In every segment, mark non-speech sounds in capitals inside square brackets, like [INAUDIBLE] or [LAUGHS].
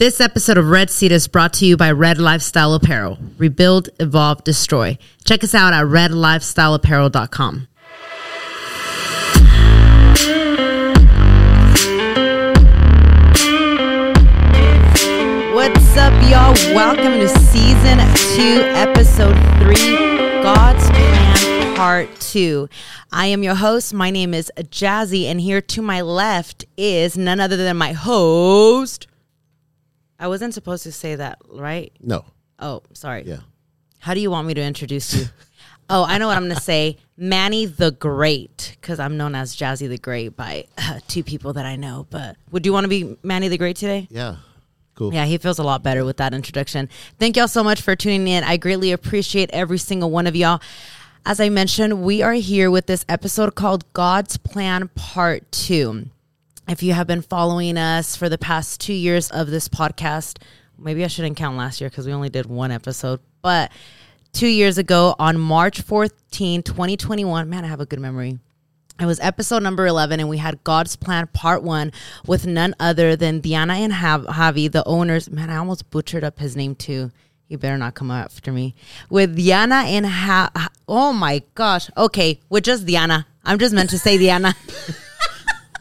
This episode of Red Seat is brought to you by Red Lifestyle Apparel. Rebuild, evolve, destroy. Check us out at redlifestyleapparel.com. What's up, y'all? Welcome to season two, episode three God's Plan Part Two. I am your host. My name is Jazzy, and here to my left is none other than my host. I wasn't supposed to say that, right? No. Oh, sorry. Yeah. How do you want me to introduce you? [LAUGHS] oh, I know what I'm going to say. Manny the Great, because I'm known as Jazzy the Great by uh, two people that I know. But would you want to be Manny the Great today? Yeah. Cool. Yeah, he feels a lot better with that introduction. Thank y'all so much for tuning in. I greatly appreciate every single one of y'all. As I mentioned, we are here with this episode called God's Plan Part 2. If you have been following us for the past two years of this podcast, maybe I shouldn't count last year because we only did one episode, but two years ago on March 14, 2021, man, I have a good memory. It was episode number 11, and we had God's Plan Part 1 with none other than Diana and Javi, the owners. Man, I almost butchered up his name too. You better not come after me. With Diana and ha- Oh my gosh. Okay, with just Diana. I'm just meant to say Diana. [LAUGHS]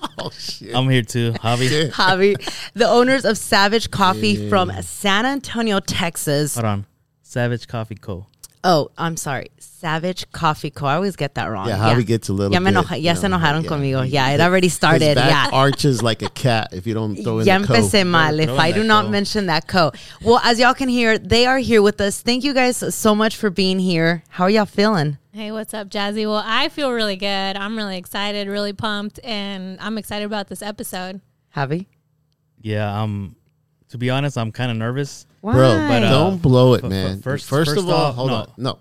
[LAUGHS] Oh shit. I'm here too, Javi. Javi, the owners of Savage Coffee from San Antonio, Texas. Hold on. Savage Coffee Co. Oh, I'm sorry. Savage Coffee Co. I always get that wrong. yeah, Javi gets a little. Ya me bit, enoja- ya se know, enojaron yeah. conmigo. He- Yeah, it already started. His back Yeah. arches like a cat if you don't throw in Ya the co. empecé mal if I do not co. mention that co. Well, as y'all can hear, they are here with us. Thank you guys so much for being here. How are y'all feeling? Hey, what's up, Jazzy? Well, I feel really good. I'm really excited, really pumped, and I'm excited about this episode. Javi? Yeah, um to be honest, I'm kind of nervous. Why? Bro, But, uh, don't blow it, f- f- man. first- First, first of all, off, hold no. on. No.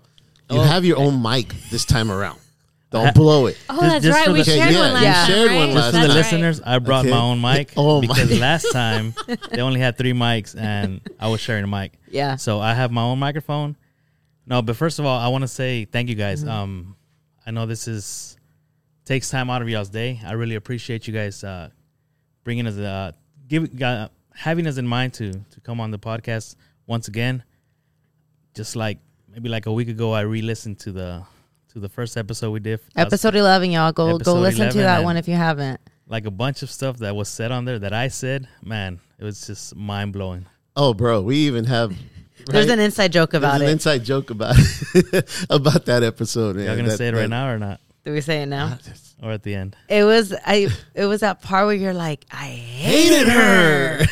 You Oh. have your own mic this time around. [LAUGHS] Don't blow it. Oh, Just- that's just right. for We the- shared Yeah, one you last time. shared right? one Just last for the That's listeners, I brought Okay. my own mic [LAUGHS] Oh, my- because [LAUGHS] last time they only had three mics and I was sharing a mic. Yeah. So I have my own microphone. No, but first of all, I want to say thank you guys. Mm-hmm. Um, I know this is takes time out of y'all's day. I really appreciate you guys uh, bringing us, uh, give, uh, having us in mind to to come on the podcast once again. Just like maybe like a week ago, I re-listened to the to the first episode we did. That was Episode 11, y'all. Go go listen to that one if you haven't. like a bunch of stuff that was said on there that I said. Man, it was just mind blowing. Oh, bro, we even have. [LAUGHS] There's an inside joke There's about an inside joke about [LAUGHS] about that episode. Man. Y'all gonna That- say it that- right now or not, Do we say it now? Ah, [LAUGHS] or at the end? It was I. It was that part where you're like, I hated Hated her.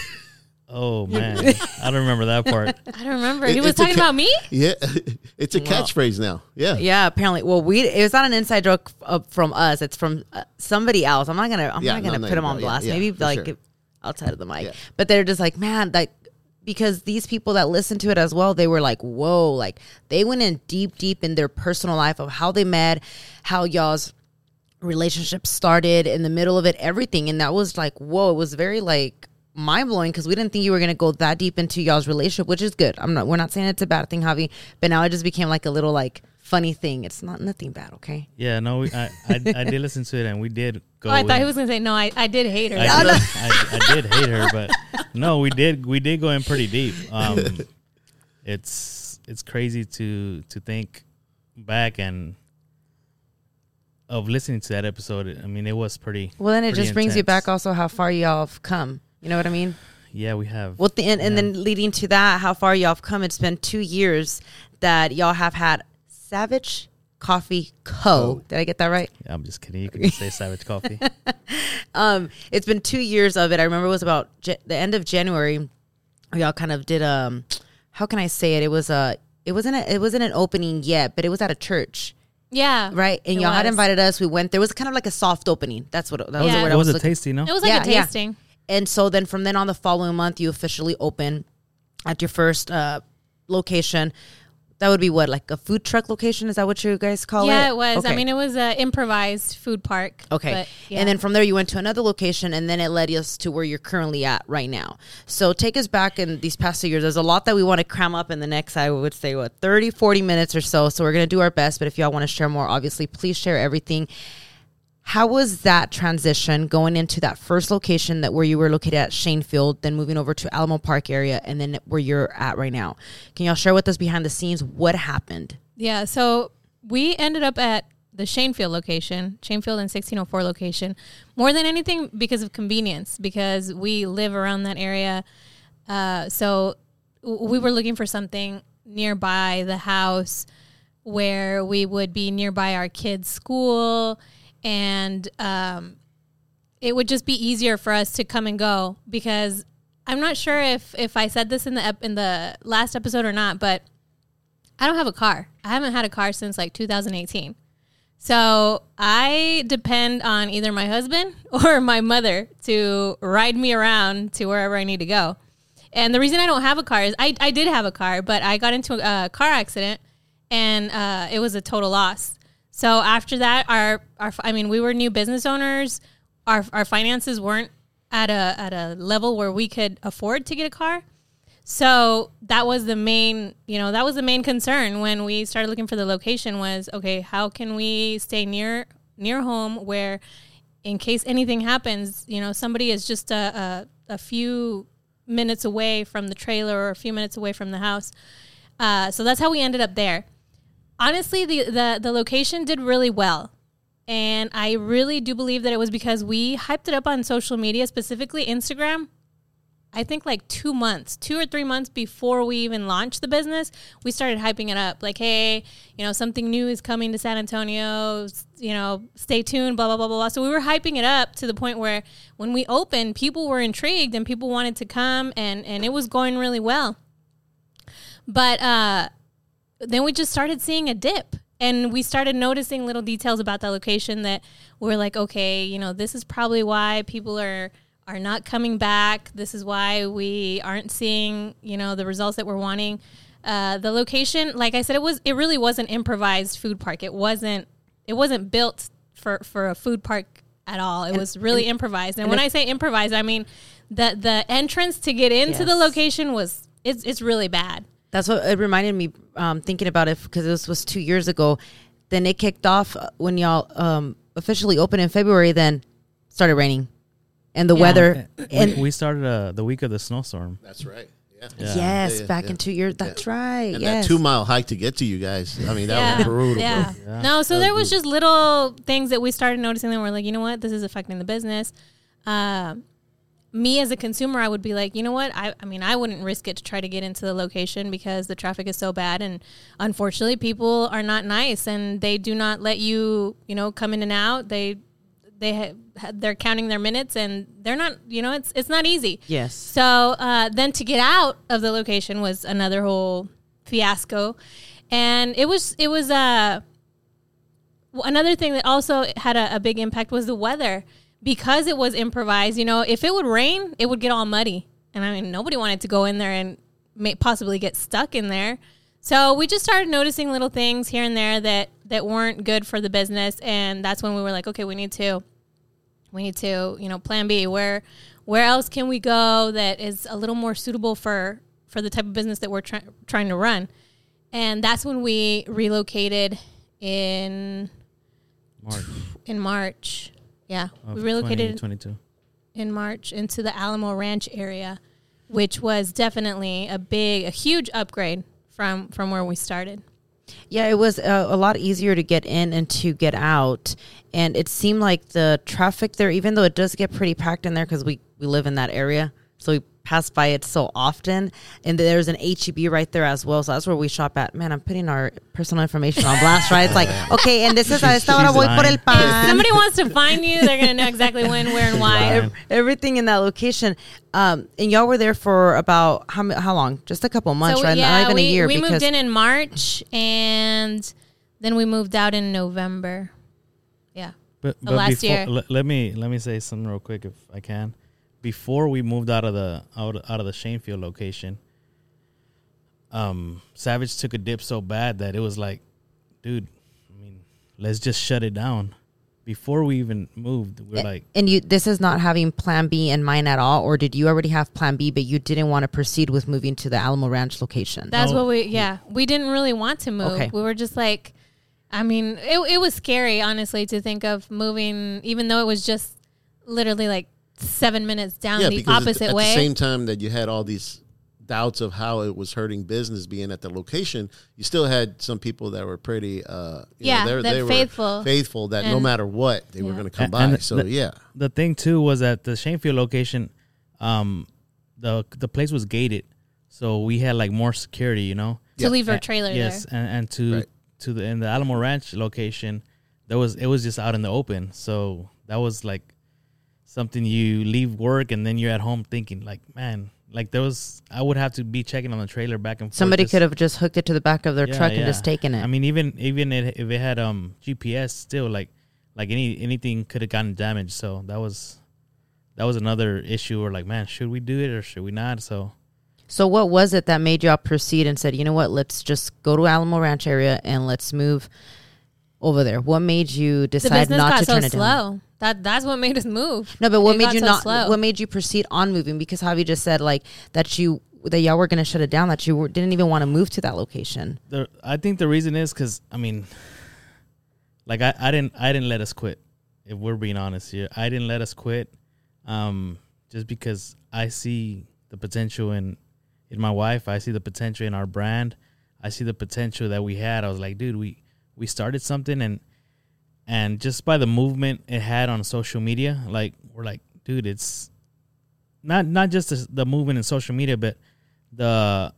Oh man, [LAUGHS] I don't remember that part. I don't remember. It- he was talking ca- about me? Yeah, [LAUGHS] it's a catchphrase now. Yeah. Yeah, apparently. Well, we it's not an inside joke uh, from us. It's from uh, somebody else. I'm not gonna. I'm Yeah, not gonna no, put them no, on blast. yeah, Maybe for like sure. outside of the mic. Yeah. But they're just like, man, like because these people that listen to it as well, they were like, whoa, like they went in deep, deep in their personal life of how they met, how y'all's relationship started, in the middle of it, everything, and that was like, whoa, it was very like mind blowing because we didn't think you were gonna go that deep into y'all's relationship, which is good. I'm not. We're not saying it's a bad thing, Javi, but now it just became like a little like funny thing. It's not nothing bad, okay? Yeah, no, we, I, I I did listen to it and we did go. Oh, I thought in- he was going to say, no, I, I did hate her. I, did, [LAUGHS] I, I did hate her, but no, we did we did go in pretty deep. Um, it's it's crazy to to think back and of listening to that episode. I mean, it was pretty. Well, then it pretty just brings you back also how far y'all have come. You know what I mean? Yeah, we have. Well, the, and, and then leading to that, how far y'all have come. It's been two years that y'all have had Savage Coffee Co. Did I get that right? I'm just kidding. You can just say Savage Coffee. [LAUGHS] Um, it's been two years of it. I remember it was about Ja- the end of January. Y'all kind of did um, how can I say it? It was a, it wasn't a, it wasn't an opening yet, but it was at a church, yeah. right? And y'all had invited us. We went. There was kind of like a soft opening. That's what that was Yeah. the word it I was was a looking. tasty, no? It was like Yeah, a yeah. And so then from then on, the following month, you officially open at your first uh, location. That would be what, like a food truck location? Is that what you guys call it? Yeah, it was. I mean, it was an improvised food park. Okay. but, yeah. And then from there, you went to another location, and then it led us to where you're currently at right now. So take us back in these past two years. There's a lot that we want to cram up in the next, I would say, what, 30, 40 minutes or so. So we're going to do our best. But if y'all want to share more, obviously, please share everything. How was that transition going into that first location that where you were located at Shaenfield, then moving over to Alamo Park area, and then where you're at right now? Can y'all share with us behind the scenes what happened? Yeah, so we ended up at the Shaenfield location, Shaenfield and 1604 location, more than anything because of convenience, because we live around that area. Uh, so we were looking for something nearby the house where we would be nearby our kids' school and um, it would just be easier for us to come and go because I'm not sure if if I said this in the ep- in the last episode or not, but I don't have a car. I haven't had a car since like 2018. So I depend on either my husband [LAUGHS] or my mother to ride me around to wherever I need to go. And the reason I don't have a car is I, I did have a car, but I got into a car accident and uh, it was a total loss. So after that, our, our I mean, we were new business owners. Our, our finances weren't at a at a level where we could afford to get a car. So that was the main, you know, that was the main concern when we started looking for the location was okay, how can we stay near near home where in case anything happens, you know, somebody is just a, a, a few minutes away from the trailer or a few minutes away from the house. Uh, so that's how we ended up there. Honestly, the, the the location did really well. And I really do believe that it was because we hyped it up on social media, specifically Instagram, I think like two months, two or three months before we even launched the business, we started hyping it up. Like, hey, you know, something new is coming to San Antonio. You know, stay tuned. Blah blah blah blah blah. So we were hyping it up to the point where when we opened, people were intrigued and people wanted to come, and and it was going really well. But uh, then we just started seeing a dip. And we started noticing little details about the location that we're like okay you know this is probably why people are are not coming back. This is why we aren't seeing you know the results that we're wanting. Uh, the location like i said it was it really was an improvised food park. It wasn't it wasn't built for for a food park at all. It was really improvised. And, and when i say improvised i mean the the entrance to get into the location was it's it's really bad That's what it reminded me. Um, thinking about it because this was two years ago. Then it kicked off uh, when y'all um, officially opened in February. Then started raining, and the Yeah. weather. We, And we started uh, the week of the snowstorm. That's right. Yeah. Yeah. yes, Yeah, back yeah. in two years. That's right. And yes. that two mile hike to get to you guys. I mean, that was brutal. Yeah. Bro. No, so there was just little things that we started noticing that we're like, you know what, this is affecting the business. Uh, me as a consumer, I would be like, you know what, I, I mean, I wouldn't risk it to try to get into the location because the traffic is so bad, and unfortunately, people are not nice, and they do not let you, you know, come in and out. They they ha- they're counting their minutes, and they're not, you know, it's it's not easy. Yes. So uh, then to get out of the location was another whole fiasco, and it was it was uh, another thing that also had a, a big impact was the weather because it was improvised. You know, if it would rain, it would get all muddy, and I mean nobody wanted to go in there and may possibly get stuck in there. So we just started noticing little things here and there that that weren't good for the business, and that's when we were like, okay, we need to we need to you know plan b. Where where else can we go that is a little more suitable for for the type of business that we're try- trying to run? And that's when we relocated in March. in march yeah. We relocated 2022. in march into the alamo ranch area which was definitely a big a huge upgrade from from where we started. Yeah, it was uh, a lot easier to get in and to get out, and it seemed like the traffic there, even though it does get pretty packed in there because we we live in that area, so we pass by it so often. And there's an HEB right there as well, so that's where we shop at. Man, I'm putting our personal information on blast, right? It's like [LAUGHS] okay, and this is a esta hora she's voy por el pan. if somebody wants to find you they're gonna know exactly when where and why. Everything in that location, um, and y'all were there for about how how long? Just a couple months, right? Not even we, a year. We moved in in March and then we moved out in November. Yeah. But, but last before, year. Let, let me let me say something real quick if I can. Before we moved out of the out, out of the Shaenfield location, um, Savage took a dip so bad that it was like, dude, I mean, let's just shut it down. Before we even moved, we're like, and you this is not having plan B in mind at all, or did you already have plan B, but you didn't want to proceed with moving to the Alamo Ranch location? That's No. what we yeah. We didn't really want to move. Okay. We were just like I mean, it it was scary, honestly, to think of moving, even though it was just literally like seven minutes down the because at- opposite at, way. the same time that you had all these doubts of how it was hurting business being at the location, you still had some people that were pretty, uh, you Yeah, know, they're- that were faithful. faithful that no matter what they were going to come And- by. and so the- yeah, the thing too was at the Shaenfield location, um, the the place was gated, so we had like more security, you know. to Yeah. leave our And- trailer yes, there. and, and to Right. to the in the Alamo Ranch location, there was it was just out in the open, so that was like something you leave work and then you're at home thinking like, man, like there was I would have to be checking on the trailer back and forth. Somebody just- could have just hooked it to the back of their Yeah, truck and just taken it. I mean, even even it, if it had um GPS, still like like any anything could have gotten damaged. So that was that was another issue. Or like, man, should we do it or should we not? So so what was it that made y'all proceed and said, you know what, let's just go to Alamo Ranch area and let's move over there? What made you The decide business not got to so turn it down? Slow. That that's what made us move. No, but what It made you so not? slow. What made you proceed on moving? Because Javi just said like that you that y'all were going to shut it down. That you were, didn't even want to move to that location. the I think the reason is because I mean, like I, I didn't I didn't let us quit. If we're being honest here, I didn't let us quit, um, just because I see the potential in in my wife. I see the potential in our brand. I see the potential that we had. I was like, dude, we we started something and and just by the movement it had on social media, like we're like, dude, it's not not just the, the movement in social media, but the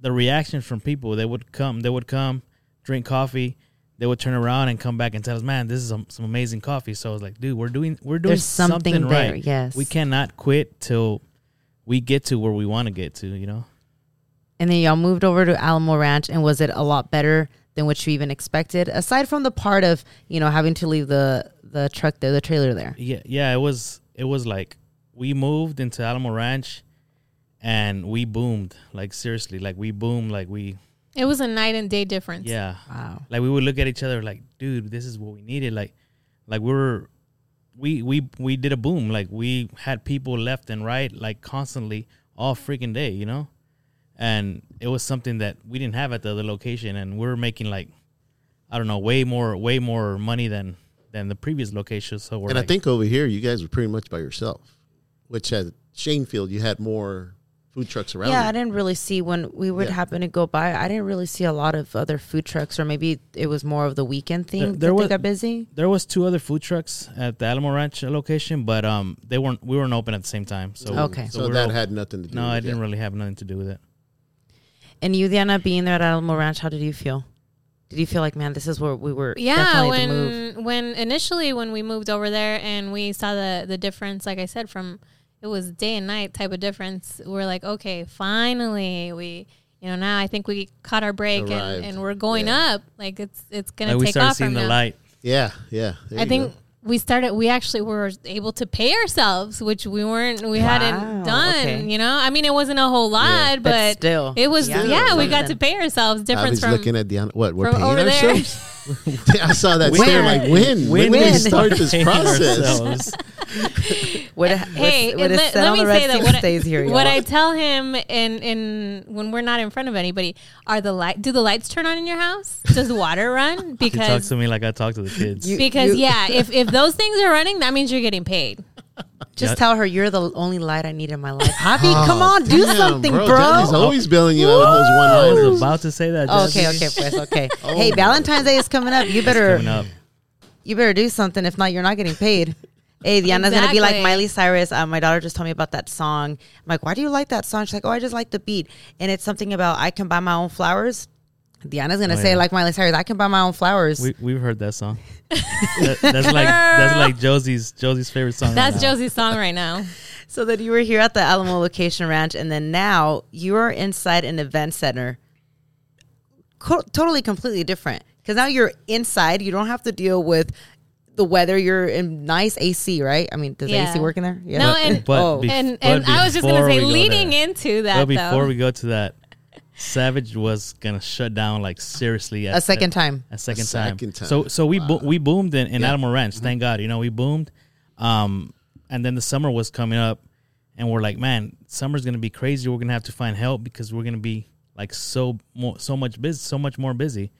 the reaction from people. They would come, they would come, drink coffee, they would turn around and come back and tell us, "Man, this is some, some amazing coffee." So I was like, "Dude, we're doing we're doing There's something, something, there. right. Yes. We cannot quit till we get to where we want to get to." You know. And then y'all moved over to Alamo Ranch, and was it a lot better than what you even expected? Aside from the part of you know having to leave the the truck there, the trailer there. Yeah, yeah. It was it was like we moved into Alamo Ranch, and we boomed. Like seriously, like we boomed. Like we It was a night and day difference. yeah. Wow. Like we would look at each other like, dude, this is what we needed. Like, like we were, we we we did a boom. Like we had people left and right, like constantly all freaking day, you know. And it was something that we didn't have at the other location, and we were making like, I don't know, way more, way more money than than the previous location. So we're and I think over here you guys were pretty much by yourself, which at Shaenfield you had more food trucks around. Yeah, you. I didn't really see when we would Yeah. happen to go by. I didn't really see a lot of other food trucks, or maybe it was more of the weekend thing There- that there they was- got busy. there was two other food trucks at the Alamo Ranch location, but um, they weren't we weren't open at the same time. So Okay. so, we that op- had nothing to do. no, with I it. didn't really have nothing to do with it. And you, Diana, being there at Alamo Ranch, how did you feel? Did you feel like, man, this is where we were? Yeah, definitely the move. when when initially when we moved over there and we saw the the difference, like I said, from it was day and night type of difference. We're like, okay, finally we, you know, now I think we caught our break and, and we're going Yeah. up. Like it's it's gonna Like we take started off seeing from the now. light. Yeah, yeah. there I you think go. We started. We actually were able to pay ourselves, which we weren't. We Wow, hadn't done. okay. You know, I mean, it wasn't a whole lot, But but, still, it was. yeah. Yeah, we got to pay ourselves. I Difference from looking at the what we're paying over there. ourselves. [LAUGHS] I saw that When? stare like when when, do we start this [LAUGHS] process? Ourselves. What, [LAUGHS] hey, what and let, let me say that resting what I, stays here. [LAUGHS] what y'all. I tell him in in when we're not in front of anybody are the light. Do the lights turn on in your house? Does water run? [LAUGHS] He talks Because to me like I talk to the kids. You- because you- yeah, if if those things are running, that means you're getting paid. Just Yeah. tell her you're the only light I need in my life. Javi, oh, come on, do Damn, something, bro. Johnny's always oh. bailing you out with those I one was about to say that. Oh, okay, okay, pues, okay. Oh hey, Valentine's Day is coming up. You better Coming up. you better do something. If not, you're not getting paid. Hey, Diana's gonna be like Miley Cyrus. Uh, my daughter just told me about that song. I'm like, why do you like that song? She's like, oh, I just like the beat, and it's something about I can buy my own flowers. Diana's gonna Oh, say yeah. like Miley Cyrus, I can buy my own flowers. We we've heard that song. That- that's like that's like Josie's Josie's favorite song. That's now. Josie's song right now. [LAUGHS] so that you were here at the Alamo Location Ranch, and then now you are inside an event center. Co- totally, completely different. Because now you're inside. You don't have to deal with the weather. You're in nice AC, right? I mean, does Yeah. AC work in there? Yeah. No, and [LAUGHS] But Oh. bef- and but and I was just gonna say, we go leading there- into that, But before though, we go to that, Savage was gonna shut down like seriously at, a second at- time. a second, A time. second time. So so we bo- we boomed in, in Yeah. Alamo Ranch. Thank God, you know we boomed. Um, and then the summer was coming up, and we're like, man, summer's gonna be crazy. We're gonna have to find help because we're gonna be like so more so much busy, so much more busy.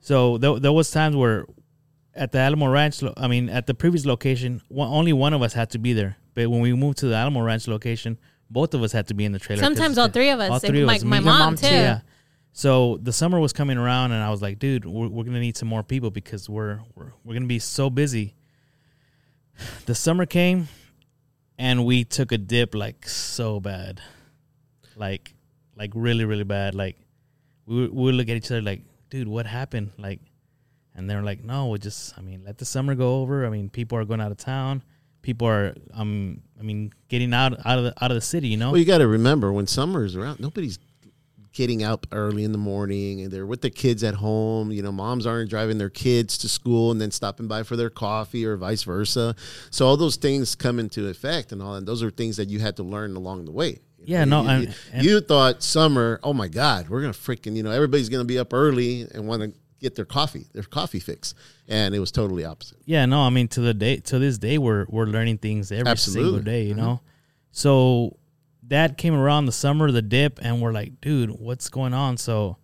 So there, there was times where at the Alamo Ranch, lo- I mean, at the previous location, one, only one of us had to be there. But when we moved to the Alamo Ranch location, both of us had to be in the trailer. 'cause Sometimes all three of us. all three of my, us, my me- mom, mom too. too. Yeah. So the summer was coming around, and I was like, dude, we're, we're gonna need some more people because we're we're we're gonna be so busy. The summer came, and we took a dip like so bad, like like really really bad. Like we would- we would look at each other like, dude, what happened? Like, and they're like, no, we just, I mean, let the summer go over. I mean, people are going out of town. People are, um, I mean, getting out out of the out of the city. You know, Well, you got to remember when summer is around, nobody's getting up early in the morning and they're with the kids at home. You know, moms aren't driving their kids to school and then stopping by for their coffee or vice versa. So all those things come into effect and all, and those are things that you had to learn along the way. Yeah, no, you, and- and- you thought summer, oh my God, we're gonna freaking, you know, everybody's gonna be up early and want to get their coffee, their coffee fix, and it was totally opposite. Yeah, no, I mean to the day to this day we're we're learning things every single day, you mm-hmm. know. So that came around the summer, the dip, and we're like, dude, what's going on? So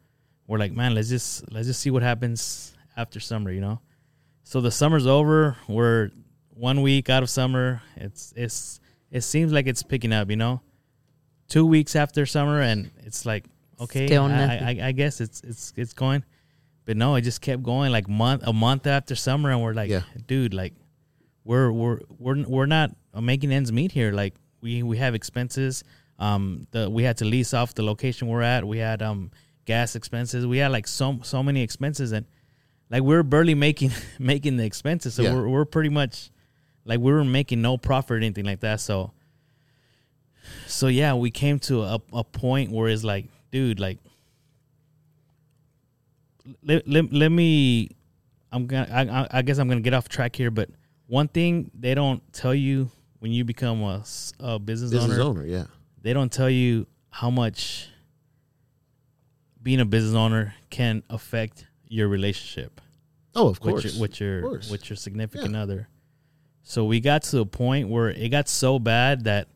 we're like, man, let's just let's just see what happens after summer, you know. So the summer's over. We're one week out of summer. It's it's it seems like it's picking up, you know. Two weeks after summer, and it's like okay, I. I, I guess it's it's it's going. But no, it just kept going like month a month after summer, and we're like, Yeah. dude, like we're we're we're we're not making ends meet here. Like we we have expenses. Um, the we had to lease off the location we're at. We had um gas expenses. We had like so so many expenses, and like we are barely making [LAUGHS] making the expenses. So Yeah. we're we're pretty much like we were making no profit or anything like that. So so yeah, we came to a a point where it's like, dude, like let, let, let me i'm gonna I, I- guess i'm gonna get off track here but one thing they don't tell you when you become a business, Business owner, owner, yeah. they don't tell you how much being a business owner can affect your relationship Oh, of course. with your with your, course. with your significant other. So we got to a point where it got so bad that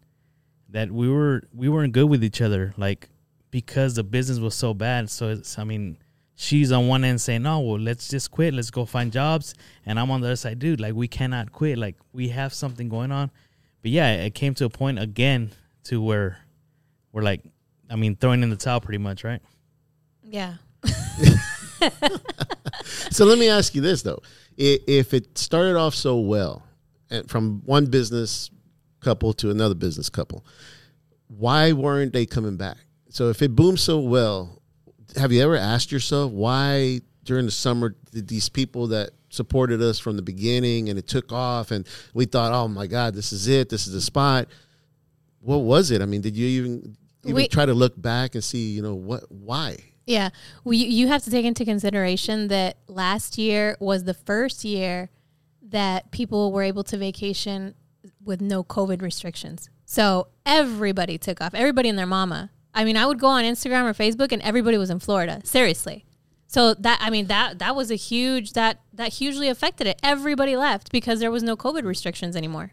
that we were we weren't good with each other, like because the business was so bad. So it's, I mean, she's on one end saying, "No, well, let's just quit. Let's go find jobs," and I'm on the other side, dude. Like we cannot quit. Like we have something going on. But yeah, it came to a point again to where we're like, I mean, throwing in the towel, pretty much, right? Yeah. [LAUGHS] So let me ask you this though: if it started off so well, and from one business couple to another business couple, why weren't they coming back? So if it boomed so well, have you ever asked yourself why during the summer did these people that supported us from the beginning and it took off and we thought, oh my God, this is it, this is the spot. What was it? I mean, did you even even We- try to look back and see, you know, what why? Yeah. Well, you, you have to take into consideration that last year was the first year that people were able to vacation with no COVID restrictions. So everybody took off, everybody and their mama. I mean, I would go on Instagram or Facebook and everybody was in Florida. Seriously. So that I mean that that was a huge that that hugely affected it. Everybody left because there was no COVID restrictions anymore.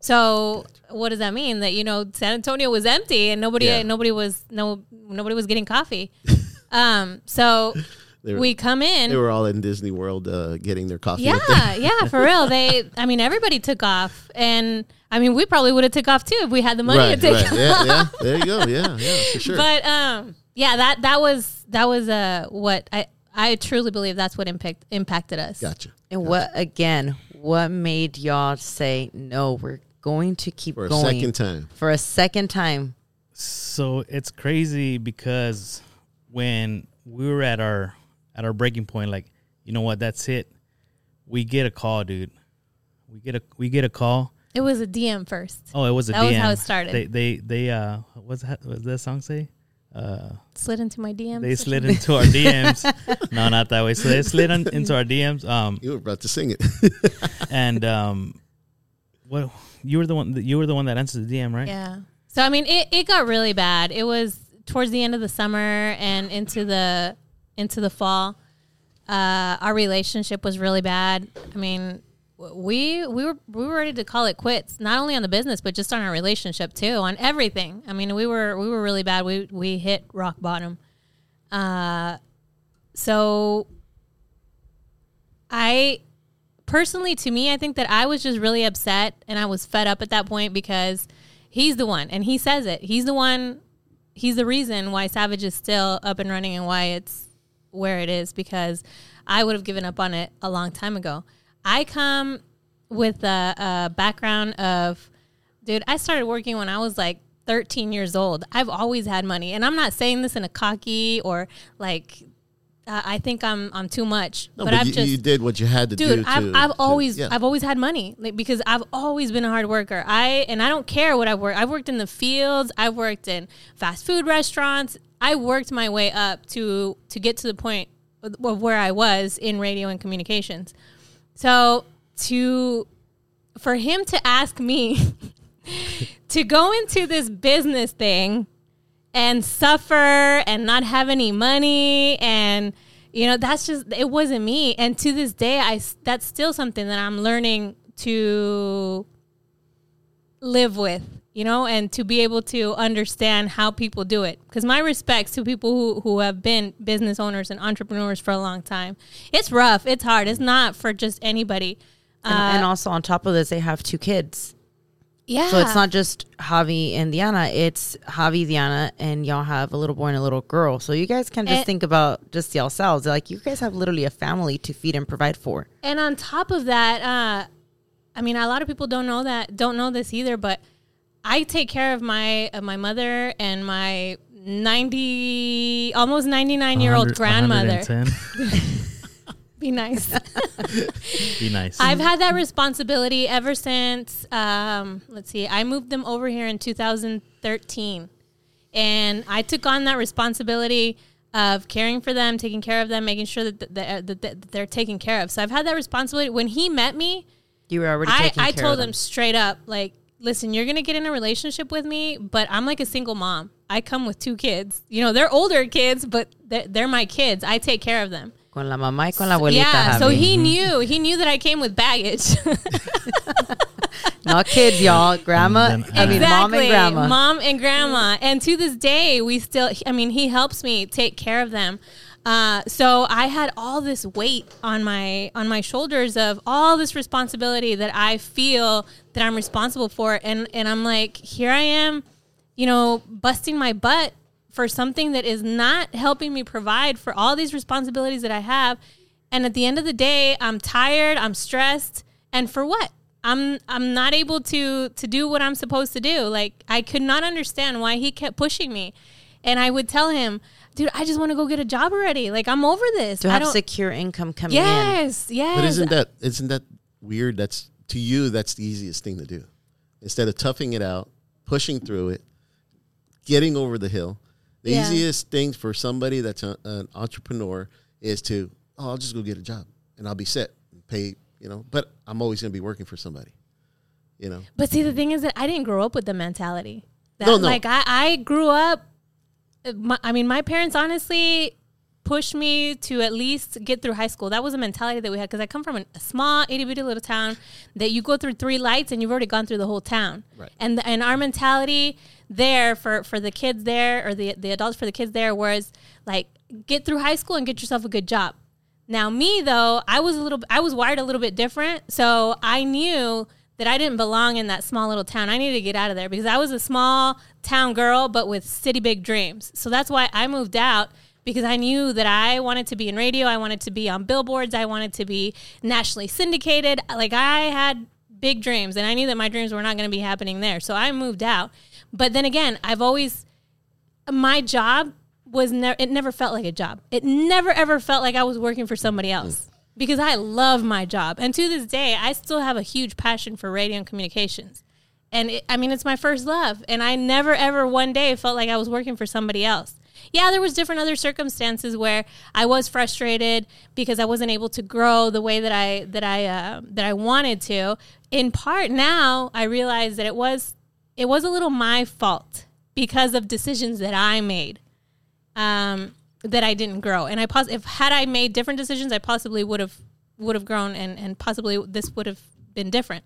So what does that mean? That you know San Antonio was empty and nobody Yeah. nobody was no nobody was getting coffee. [LAUGHS] um. So were, we come in. they were all in Disney World uh, getting their coffee. yeah, [LAUGHS] yeah, for real. They, I mean, everybody took off, and I mean, we probably would have took off too if we had the money right, to take right. off. [LAUGHS] Yeah, yeah. There you go. Yeah, yeah, for sure. But um, yeah, that that was that was uh what I I truly believe that's what impact impacted us. gotcha. And what again? What made y'all say no? We're going to keep For a going second time. for a second time. So it's crazy because when we were at our at our breaking point, like you know what, that's it. We get a call, dude. We get a we get a call. It was a DM first. Oh, it was a DM. That was how it started. They they they uh what's that what's that song say? Uh, Slid into my DMs. they slid into our DMs. [LAUGHS] no, not that way. So they slid on, into our DMs. Um, You were about to sing it. [LAUGHS] and um, what you were the one you were the one that answered the DM, right? Yeah. So I mean, it, it got really bad. It was towards the end of the summer and into the into the fall. Uh, our relationship was really bad. I mean, w- we we were we were ready to call it quits, not only on the business but just on our relationship too, on everything. I mean, we were we were really bad. We we hit rock bottom. Uh, so I personally, to me, I think that I was just really upset and I was fed up at that point because he's the one, and he says it. He's the one. He's the reason why Savage is still up and running and why it's where it is because I would have given up on it a long time ago. I come with a, a background of, dude, I started working when I was like 13 years old. I've always had money. And I'm not saying this in a cocky or like, uh, I think I'm I'm too much. No, but, but, I've you, just you did what you had to dude do. i've, I've to- always yeah. i've always had money like because i've always been a hard worker i and i don't care what I've worked. i've worked in the fields i've worked in fast food restaurants i worked my way up to to get to the point of where i was in radio and communications so to for him to ask me [LAUGHS] to go into this business thing and suffer and not have any money and you know that's just it wasn't me. And to this day i that's still something that i'm learning to live with you know and to be able to understand how people do it because my respects to people who, who have been business owners and entrepreneurs for a long time it's rough it's hard it's not for just anybody And, and also on top of this, they have two kids. yeah So it's not just Javi and Diana, it's Javi, Diana, and y'all have a little boy and a little girl. So you guys can just And- think about just yourselves. Like you guys have literally a family to feed and provide for. And on top of that, uh, I mean, a lot of people don't know that, don't know this either, but I take care of my of my mother and my ninety, almost ninety nine year old grandmother. [LAUGHS] [LAUGHS] Be nice. [LAUGHS] Be nice. I've had that responsibility ever since. Um, let's see, I moved them over here in 2013, and I took on that responsibility of caring for them, taking care of them, making sure that, th- that, that, that they're taken care of. So I've had that responsibility. When he met me, You were already I, taking I care told of them. him straight up, like, listen, you're gonna get in a relationship with me, but I'm like a single mom. I come with two kids. You know, they're older kids, but they're, they're my kids. I take care of them. Con la mamá y con la abuelita. yeah, so he mm-hmm. knew. He knew that I came with baggage. [LAUGHS] not kids, y'all. Grandma. And then- I mean, mom and Exactly. grandma. Mom and grandma. And to this day, we still, I mean, he helps me take care of them. Uh, so I had all this weight on my on my shoulders of all this responsibility that I feel that I'm responsible for, and and I'm like, here I am, you know, busting my butt for something that is not helping me provide for all these responsibilities that I have, and at the end of the day, I'm tired, I'm stressed, and for what? I'm I'm not able to to do what I'm supposed to do. Like I could not understand why he kept pushing me. And I would tell him, dude, I just want to go get a job already. Like I'm over this. to I have don't secure income coming in. Yes, yes. But isn't that isn't that weird? That's to you. That's the easiest thing to do. Instead of toughing it out, pushing through it, getting over the hill. The Yeah. easiest thing for somebody that's a, an entrepreneur is to, oh, I'll just go get a job and I'll be set, and pay, you know. But I'm always going to be working for somebody, you know. But see, the thing is that I didn't grow up with the mentality. That, No, no. Like I, I grew up. My, I mean, my parents honestly pushed me to at least get through high school. That was a mentality that we had because I come from a, small, itty bitty little town that you go through three lights and you've already gone through the whole town. Right. And and our mentality there for for the kids there or the the adults for the kids there was like get through high school and get yourself a good job. Now me though, I was a little I was wired a little bit different, so I knew that I didn't belong in that small little town. I needed to get out of there because I was a small town girl but with city big dreams. So that's why I moved out because I knew that I wanted to be in radio, I wanted to be on billboards, I wanted to be nationally syndicated. Like I had big dreams and I knew that my dreams were not going to be happening there. So I moved out. But then again, I've always my job was never it never felt like a job. It never ever felt like I was working for somebody else mm. Because I love my job. And to this day, I still have a huge passion for radio and communications. And it, I mean, it's my first love, and I never ever one day felt like I was working for somebody else. Yeah, there was different other circumstances where I was frustrated because I wasn't able to grow the way that I that I uh, that I wanted to. In part, now I realize that it was it was a little my fault because of decisions that I made um, that I didn't grow. And I pos- if had I made different decisions, I possibly would have would have grown and and possibly this would have been different.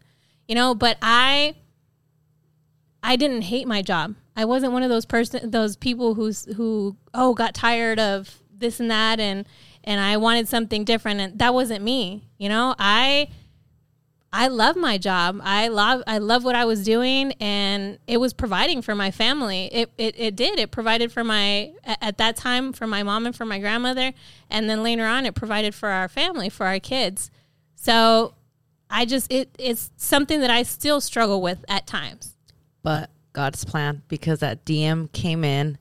You know, but I I didn't hate my job. I wasn't one of those person those people who's who oh got tired of this and that and and I wanted something different and that wasn't me. You know, I I love my job. I love I love what I was doing and it was providing for my family. It it, it did. It provided for my at that time for my mom and for my grandmother and then later on it provided for our family, for our kids. So I just it it's something that I still struggle with at times. But God's plan because that DM came in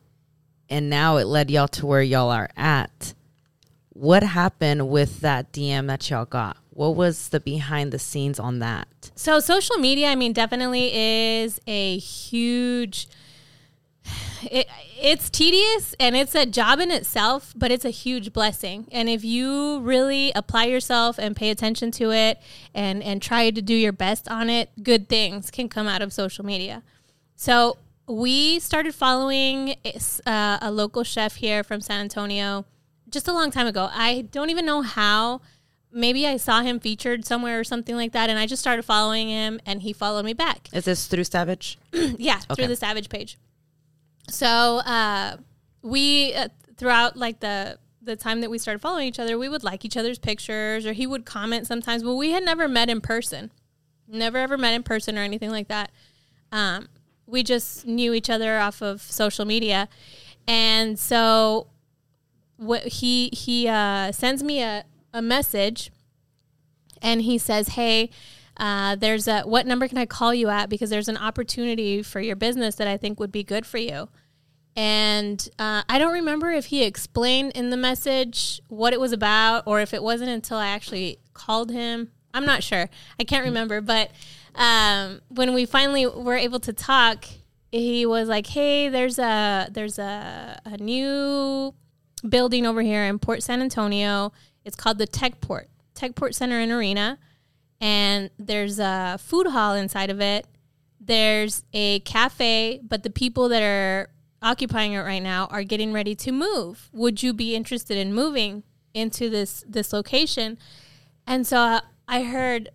and now it led y'all to where y'all are at. What happened with that DM that y'all got? What was the behind the scenes on that? So social media, I mean, definitely is a huge. It, it's tedious and it's a job in itself, but it's a huge blessing. And if you really apply yourself and pay attention to it and and try to do your best on it, good things can come out of social media. So we started following uh, a local chef here from San Antonio just a long time ago. I don't even know how maybe I saw him featured somewhere or something like that, and I just started following him, and he followed me back. Is this through Savage? [CLEARS THROAT] yeah, okay. through the Savage page. So uh, we uh, throughout like the the time that we started following each other, we would like each other's pictures, or he would comment sometimes, but we had never met in person, never ever met in person or anything like that. Um, we just knew each other off of social media, and so what he he uh, sends me a a message and he says, Hey, uh, there's a what number can I call you at? Because there's an opportunity for your business that I think would be good for you. And uh, I don't remember if he explained in the message what it was about or if it wasn't until I actually called him. I'm not sure. I can't remember. But um, when we finally were able to talk, he was like, "Hey, there's a there's a, a new building over here in Port San Antonio. It's called the Techport, Techport Center and Arena. And there's a food hall inside of it. There's a cafe, but the people that are occupying it right now are getting ready to move. Would you be interested in moving into this this location? And so uh, I heard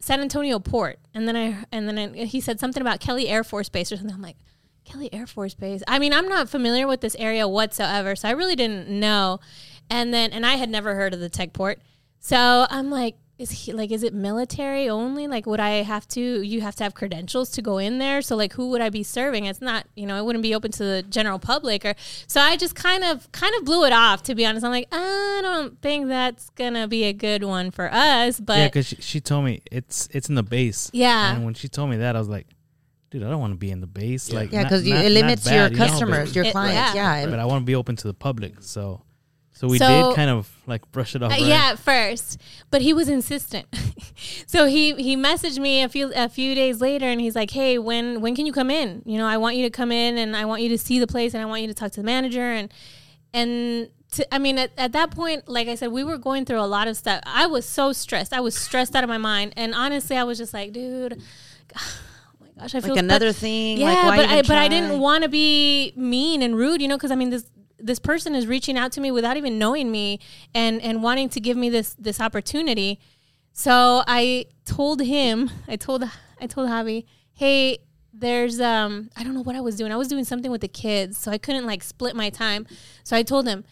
San Antonio Port, and then I and then I, he said something about Kelly Air Force Base or something. I'm like, Kelly Air Force Base. I mean, I'm not familiar with this area whatsoever, so I really didn't know. And then, and I had never heard of the tech port. So I'm like, is he like, is it military only? Like, would I have to, you have to have credentials to go in there? So, like, who would I be serving? It's not, you know, it wouldn't be open to the general public. Or, so I just kind of, kind of blew it off, to be honest. I'm like, I don't think that's going to be a good one for us. But yeah, because she, she told me it's, it's in the base. Yeah. And when she told me that, I was like, dude, I don't want to be in the base. Yeah. Like, yeah, because it limits bad, your customers, you know, your clients. It, yeah. yeah. But I want to be open to the public. So, so we so, did kind of like brush it off. Uh, right? Yeah, at first, but he was insistent. [LAUGHS] so he he messaged me a few a few days later, and he's like, "Hey, when when can you come in? You know, I want you to come in, and I want you to see the place, and I want you to talk to the manager, and and." To, I mean, at, at that point, like I said, we were going through a lot of stuff. I was so stressed. I was stressed out of my mind, and honestly, I was just like, dude. Gosh, I feel like another thing. Yeah, like, but I but I didn't want to be mean and rude, you know, because I mean this this person is reaching out to me without even knowing me and and wanting to give me this this opportunity. So I told him, I told I told Javi, hey, there's um I don't know what I was doing. I was doing something with the kids, so I couldn't like split my time. So I told him,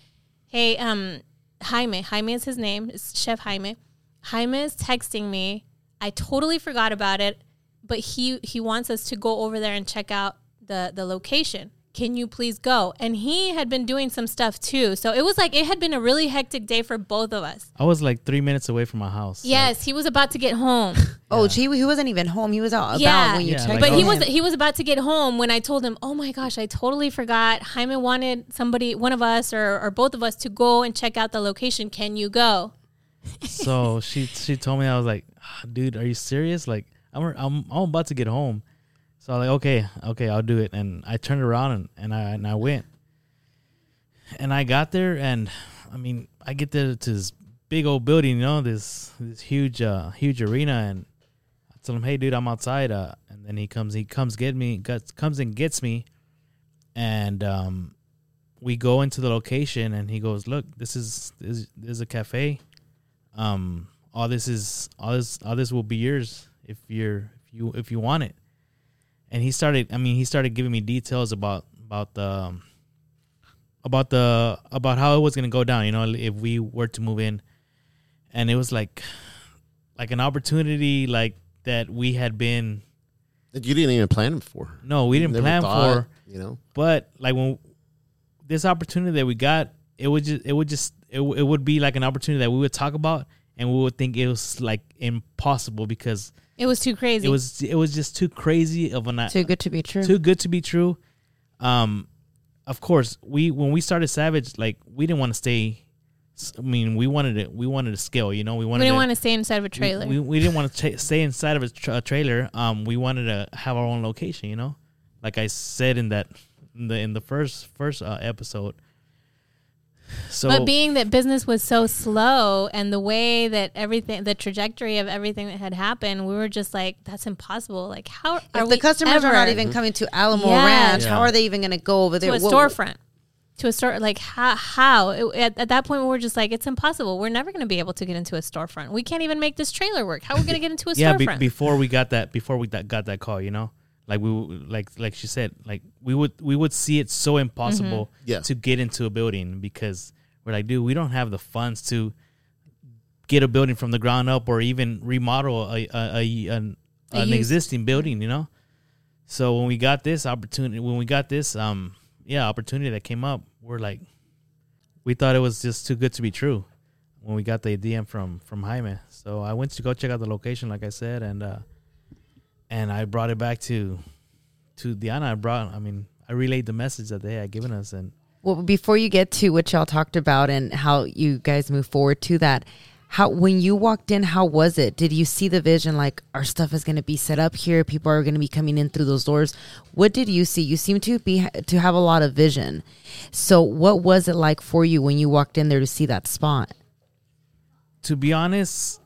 hey, um, Jaime, Jaime is his name, it's Chef Jaime. Jaime is texting me. I totally forgot about it, but he he wants us to go over there and check out the the location can you please go? And he had been doing some stuff too. So it was like it had been a really hectic day for both of us. I was like three minutes away from my house. Yes, he was about to get home. [LAUGHS] oh, gee, he wasn't even home. He was out yeah. when you yeah, checked. Like, but he was he was about to get home when I told him, "Oh my gosh, I totally forgot. Jaime wanted somebody, one of us or or both of us, to go and check out the location. Can you go?" so [LAUGHS] she she told me I was like, ah, "Dude, are you serious? Like, I'm I'm I'm about to get home." So I was like, okay, okay, I'll do it. And I turned around and, and I and I went. And I got there and I mean, I get there to this big old building, you know, this this huge uh huge arena and I tell him, Hey dude, I'm outside uh and then he comes he comes get me gets, comes and gets me and um we go into the location and he goes, Look, this is this, this is a cafe. Um all this is all this all this will be yours if you're if you if you want it and he started. I mean, he started giving me details about about the um, about the about how it was gonna go down. You know, if we were to move in, and it was like like an opportunity like that we had been. That you didn't even plan for. No, we didn't plan thought, for. You know, But like when this opportunity that we got, it would just it would just it, it would be like an opportunity that we would talk about and we would think it was like impossible because It was too crazy. it was it was just too crazy of a an Too good to be true. too good to be true. Um, of course, we when we started Savage, like we didn't want to stay. I mean, we wanted it. We wanted to scale. You know, we wanted. we didn't to, want to stay inside of a trailer. We, we didn't want to tra- stay inside of a, tra- a trailer. Um, we wanted to have our own location. You know, like I said in that in the in the first first uh, episode. So but being that business was so slow and the way that everything, the trajectory of everything that had happened, we were just like, that's impossible. Like, how are if we the customers ever are not even coming to Alamo Yeah. Ranch, how are they even going to go over to a What- storefront? To a store, like how? How It- at, at that point we were just like, it's impossible. We're never going to be able to get into a storefront. We can't even make this trailer work. How are we going to get into a storefront [LAUGHS] yeah, be, before we got that, before we that, got that call, you know, like we like like she said, like we would we would see it so impossible Yeah. to get into a building because we're like, dude, we don't have the funds to get a building from the ground up or even remodel a, a, a an, A an existing building, you know. So when we got this opportunity, when we got this, um, yeah, opportunity that came up, we're like, we thought it was just too good to be true when we got the DM from from Jaime. So I went to go check out the location, like I said, and uh, and I brought it back to to Diana. I brought, I mean, I relayed the message that they had given us, and Well, before you get to what y'all talked about and how you guys move forward to that, how when you walked in, how was it? Did you see the vision like our stuff is going to be set up here? People are going to be coming in through those doors. What did you see? You seem to be to have a lot of vision. So, what was it like for you when you walked in there to see that spot? to be honest,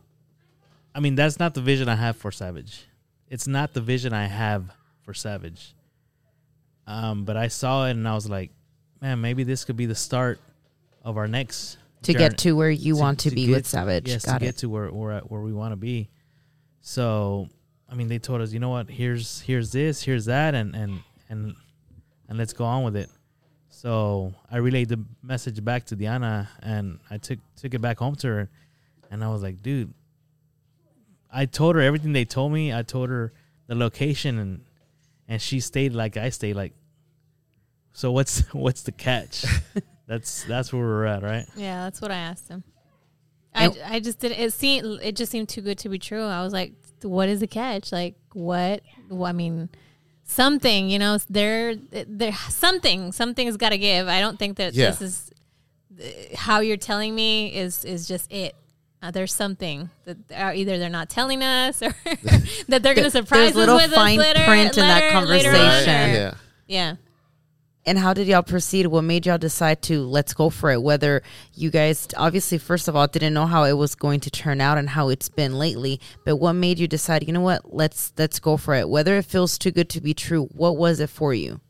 I mean that's not the vision I have for Savage. It's not the vision I have for Savage. Um, but I saw it and I was like, man, maybe this could be the start of our next To journey. get to where you want to, be get- with Savage. Yes, Got to it. get to where we're at, where we want to be. So, I mean, they told us, you know what? Here's here's this, here's that, and and and and let's go on with it. So I relayed the message back to Diana, and I took took it back home to her, and I was like, dude, I told her everything they told me. I told her the location, and and she stayed like I stayed. Like, so what's [LAUGHS] what's the catch? [LAUGHS] that's that's where we're at, right? Yeah, that's what I asked him. I, I just did it seemed it just seemed too good to be true. I was like, what is the catch? Like what? Well, I mean, something you know there there something something's got to give. I don't think that Yeah. this is uh, how you're telling me is is just it. Uh, there's something that uh, either they're not telling us or [LAUGHS] [LAUGHS] that they're going to surprise us little with fine us later, print in that later- later conversation. or- yeah. yeah. And how did y'all proceed? What made y'all decide to let's go for it? Whether you guys obviously, first of all, didn't know how it was going to turn out and how it's been lately, but what made you decide? You know what? Let's let's go for it. Whether it feels too good to be true, what was it for you?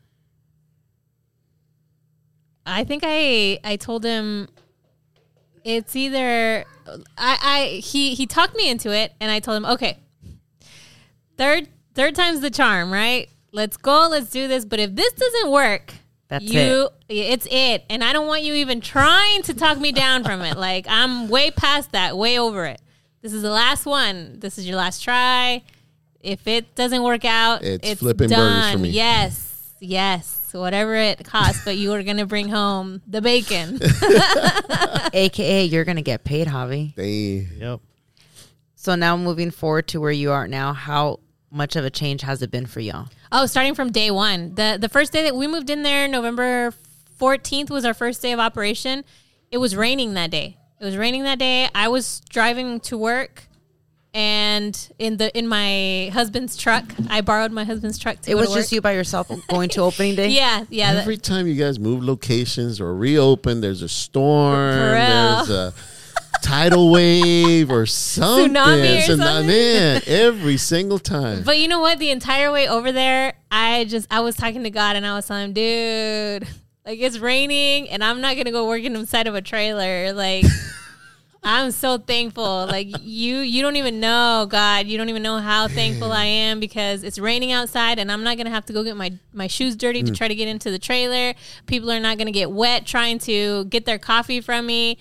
I think I I told him it's either I I he he talked me into it and I told him okay third third time's the charm right? Let's go let's do this. But if this doesn't work That's you it's it. And I don't want you even trying to talk me down from it. Like I'm way past that way over it. This is the last one. This is your last try. If it doesn't work out It's it's, flipping done burgers for me. yes yes whatever it costs but you are gonna bring home the bacon [LAUGHS] [LAUGHS] AKA, you're gonna get paid, Javi. They Yep. So now moving forward to where you are now, how much of a change has it been for y'all? Oh, starting from day one. The the first day that we moved in there, November fourteenth was our first day of operation. It was raining that day. It was raining that day. I was driving to work and in the in my husband's truck. I borrowed my husband's truck to It go was to just work. you by yourself [LAUGHS] going to opening day. Yeah, yeah. that- every time you guys move locations or reopen, there's a storm, there's a tidal wave or something. Tsunami or Tsunami, something. Man, [LAUGHS] every single time. But you know what? The entire way over there, I just I was talking to God and I was telling him, dude, like it's raining and I'm not gonna go work inside of a trailer. Like I'm so thankful. Like you, you don't even know, God. You don't even know how thankful I am because it's raining outside, and I'm not gonna have to go get my my shoes dirty to mm. try to get into the trailer. People are not gonna get wet trying to get their coffee from me.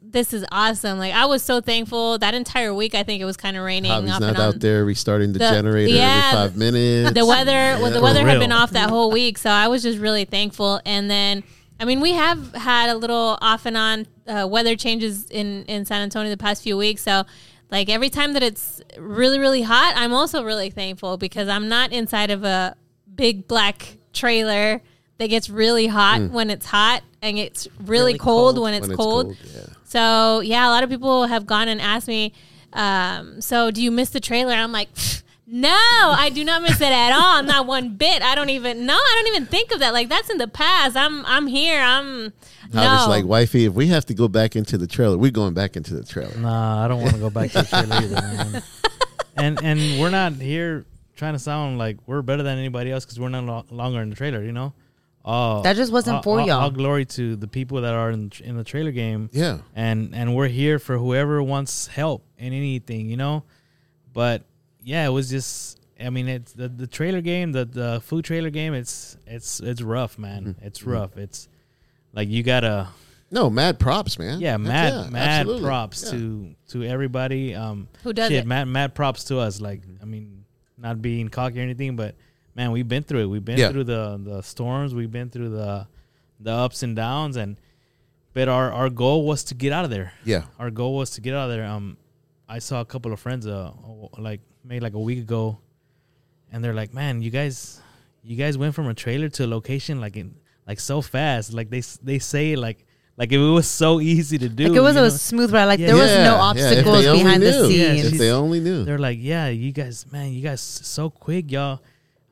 This is awesome. Like I was so thankful that entire week. I think it was kind of raining. Javi's off not and out there restarting the, The- generator yeah, every five minutes. The weather, well, the weather had been off that whole week, so I was just really thankful. And then, I mean, we have had a little off and on uh, weather changes in in San Antonio the past few weeks. So, like every time that it's really really hot, I'm also really thankful because I'm not inside of a big black trailer that gets really hot when it's hot and it's really, Really cold, cold when it's when cold. it's cold. Yeah. So yeah, a lot of people have gone and asked me, um, "So do you miss the trailer?" I'm like, "No, I do not miss it at all. Not one bit. I don't even. No, I don't even think of that. Like that's in the past. I'm I'm here. I'm Javi's no. like, wifey, if we have to go back into the trailer, we're going back into the trailer. Nah, I don't want to go back to the trailer either, man. [LAUGHS] And and we're not here trying to sound like we're better than anybody else because we're not lo- longer in the trailer, you know. Uh, That just wasn't all- for all- y'all. All glory to the people that are in in the trailer game. Yeah. and and we're here for whoever wants help in anything, you know. But yeah, it was just. I mean, it's the, the trailer game, the the food trailer game. It's it's it's rough, man. Mm-hmm. It's rough. It's like you gotta No, mad props, man. yeah, That's- mad yeah, mad absolutely. props Yeah. to to everybody. Um, Who does shit, it? Mad mad props to us. Like I mean, not being cocky or anything, but man, we've been through it. We've been Yeah. through the the storms. We've been through the the ups and downs, and but our our goal was to get out of there. Yeah. Our goal was to get out of there. Um, I saw a couple of friends uh like maybe like a week ago, and they're like, "Man, you guys, you guys went from a trailer to a location like in like so fast. Like they they say like." Like if it was so easy to do, Like it was you a smooth ride. Like Yeah. there was Yeah, no obstacles they only behind the scenes. Yeah, If they only knew. They're like, yeah, you guys, man, you guys so quick, y'all.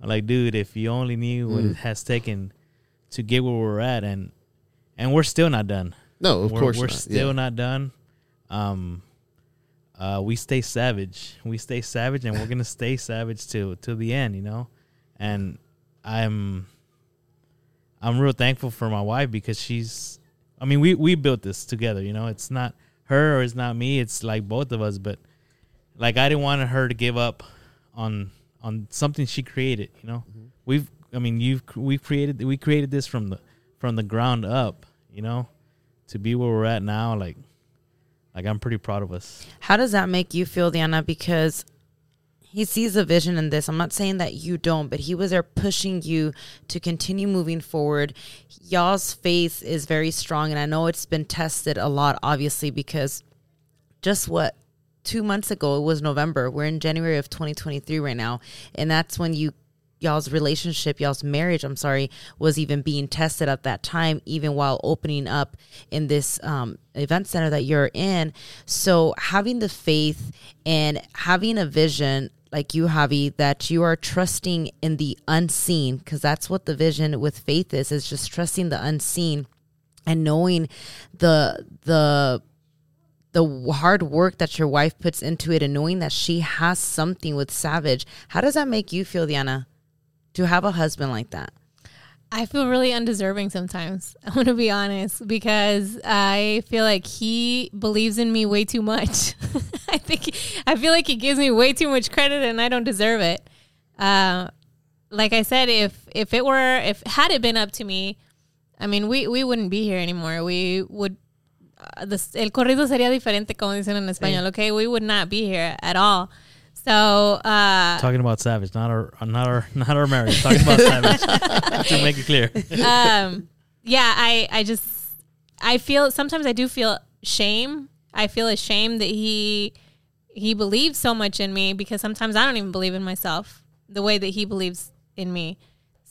I'm like, dude, if you only knew what Mm. it has taken to get where we're at, and and we're still not done. No, of we're, course we're not. still yeah. not done. Um, uh, we stay savage. We stay savage, and we're gonna stay savage till till the end, you know. And I'm I'm real thankful for my wife because she's. I mean, we we built this together. You know, it's not her or it's not me. It's like both of us. But like, I didn't want her to give up on on something she created. You know, mm-hmm. we've. I mean, you've we've created we created this from the from the ground up. You know, to be where we're at now, like like I'm pretty proud of us. How does that make you feel, Diana? Because he sees a vision in this. I'm not saying that you don't, but he was there pushing you to continue moving forward. Y'all's faith is very strong, and I know it's been tested a lot, obviously, because just what two months ago it was November. We're in January of 2023 right now, and that's when you y'all's relationship, y'all's marriage, I'm sorry, was even being tested at that time, even while opening up in this um, event center that you're in. So having the faith and having a vision like you, Javi, that you are trusting in the unseen, because that's what the vision with faith is, is just trusting the unseen and knowing the the the hard work that your wife puts into it and knowing that she has something with Savage. How does that make you feel, Diana? To have a husband like that? I feel really undeserving sometimes. [LAUGHS] I want to be honest because I feel like he believes in me way too much. [LAUGHS] I think I feel like he gives me way too much credit and I don't deserve it. Uh, like I said, if if it were if had it been up to me, I mean, we we wouldn't be here anymore. We would. Uh, the, el corrido sería diferente, como dicen en español. Okay, we would not be here at all. So uh, Talking about Savage, not our not our not our marriage. Talking about Savage [LAUGHS] to make it clear. um, yeah, I, I just, I feel sometimes I do feel shame. I feel ashamed that he, he believes so much in me because sometimes I don't even believe in myself the way that he believes in me.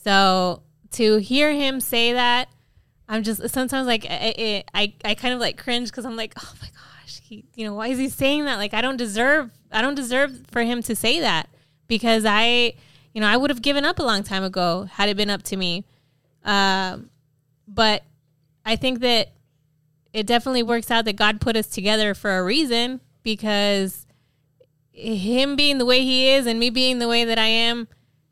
So to hear him say that, I'm just sometimes like I, I, I kind of like cringe because I'm like, oh my gosh, he, you know, why is he saying that? Like I don't deserve, I don't deserve for him to say that because I, you know, I would have given up a long time ago had it been up to me. Um, but I think that it definitely works out that God put us together for a reason because him being the way he is and me being the way that I am,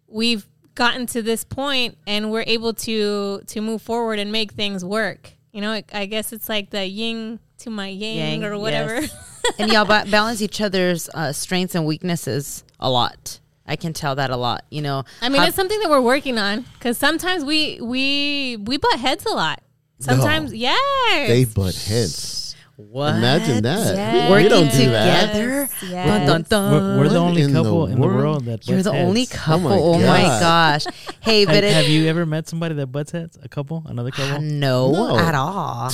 we've gotten to this point and we're able to to move forward and make things work. You know, I guess it's like the yin to my yang, Yang, or whatever. yes. [LAUGHS] and y'all ba- balance each other's uh, strengths and weaknesses a lot. I can tell that a lot. You know, I mean, How- it's something that we're working on because sometimes we we we butt heads a lot. Sometimes, yes. They butt heads. what? Imagine that. Yes. We don't do that. Yes. Dun, dun, dun. We're, we're the only in the couple in the world? world that You're butts the only heads. couple. my Oh my, gosh. Hey, Have, but it, have you ever met somebody that butts heads? A couple, another couple. no, No. at all.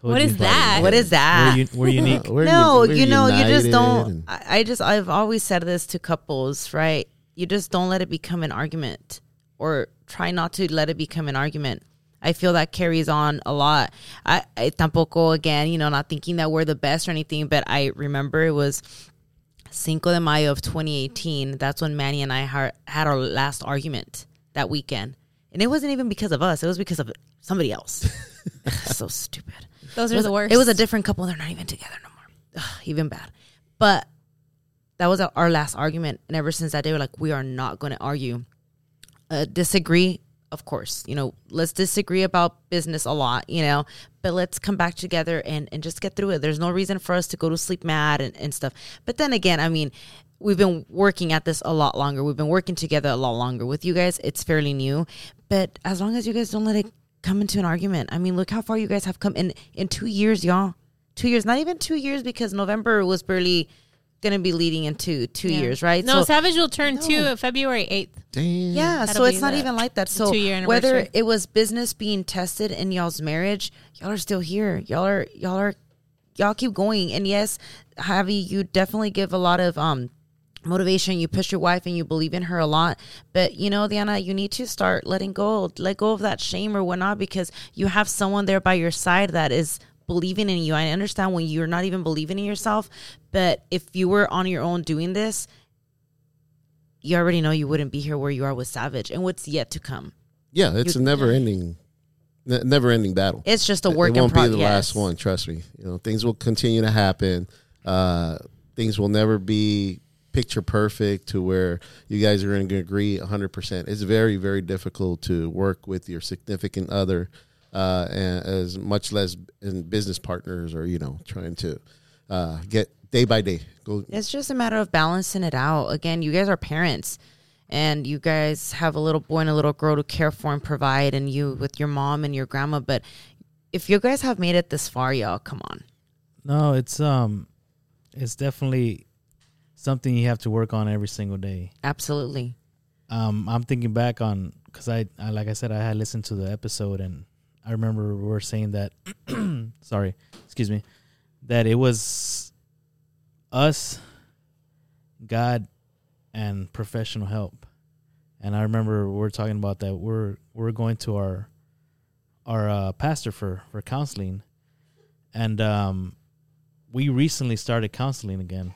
Told What you. is that? What is that? We're, u- we're [LAUGHS] unique. We're no, u- we're you know, you just don't. I, I just, I've always said this to couples, right? You just don't let it become an argument, or try not to let it become an argument. I feel that carries on a lot. I, I tampoco again, you know, not thinking that we're the best or anything, but I remember it was Cinco de Mayo of 2018. That's when Manny and I har- had our last argument that weekend, and it wasn't even because of us. It was because of somebody else. [LAUGHS] so stupid. Those are the worst. it was a different couple. They're not even together no more. Ugh, even bad. But that was our last argument. And ever since that day, we're like, we are not going to argue. Uh, disagree, of course. You know, let's disagree about business a lot, you know, but let's come back together and, and just get through it. There's no reason for us to go to sleep mad and, and stuff. But then again, I mean, we've been working at this a lot longer. We've been working together a lot longer. With you guys, it's fairly new. But as long as you guys don't let it come into an argument, I mean, look how far you guys have come in in two years, y'all. Two years, not even two years, because November was barely going to be leading into two Yeah. years, right? No, So- Savage will turn No. two February eighth. Damn. yeah, That'll so it's not even like that. So whether it was business being tested in y'all's marriage, y'all are still here. Y'all are y'all are y'all keep going. And yes, Javi, you definitely give a lot of um motivation. You push your wife and you believe in her a lot. But you know, Diana, you need to start letting go, let go of that shame or whatnot because you have someone there by your side that is believing in you. I understand when you're not even believing in yourself, but if you were on your own doing this, you already know you wouldn't be here where you are with Savage and what's yet to come. Yeah, it's a never ending, never ending battle. It's just a work It in won't be the last one. Trust me. You know, things will continue to happen. Uh, things will never be picture perfect to where you guys are going to agree 100%. It's very, very difficult to work with your significant other, uh, and as much less in business partners or, you know, trying to uh, get day by day. Go. It's just a matter of balancing it out. Again, you guys are parents and you guys have a little boy and a little girl to care for and provide and you with your mom and your grandma, but if you guys have made it this far, y'all, come on. No, it's um, it's definitely something you have to work on every single day. Absolutely. Um, I'm thinking back on because I, I, like I said, I had listened to the episode and I remember we were saying that. [CLEARS THROAT] sorry, excuse me, that it was us, God, and professional help. And I remember we are talking about that. We're we're going to our our uh, pastor for for counseling, and um, we recently started counseling again.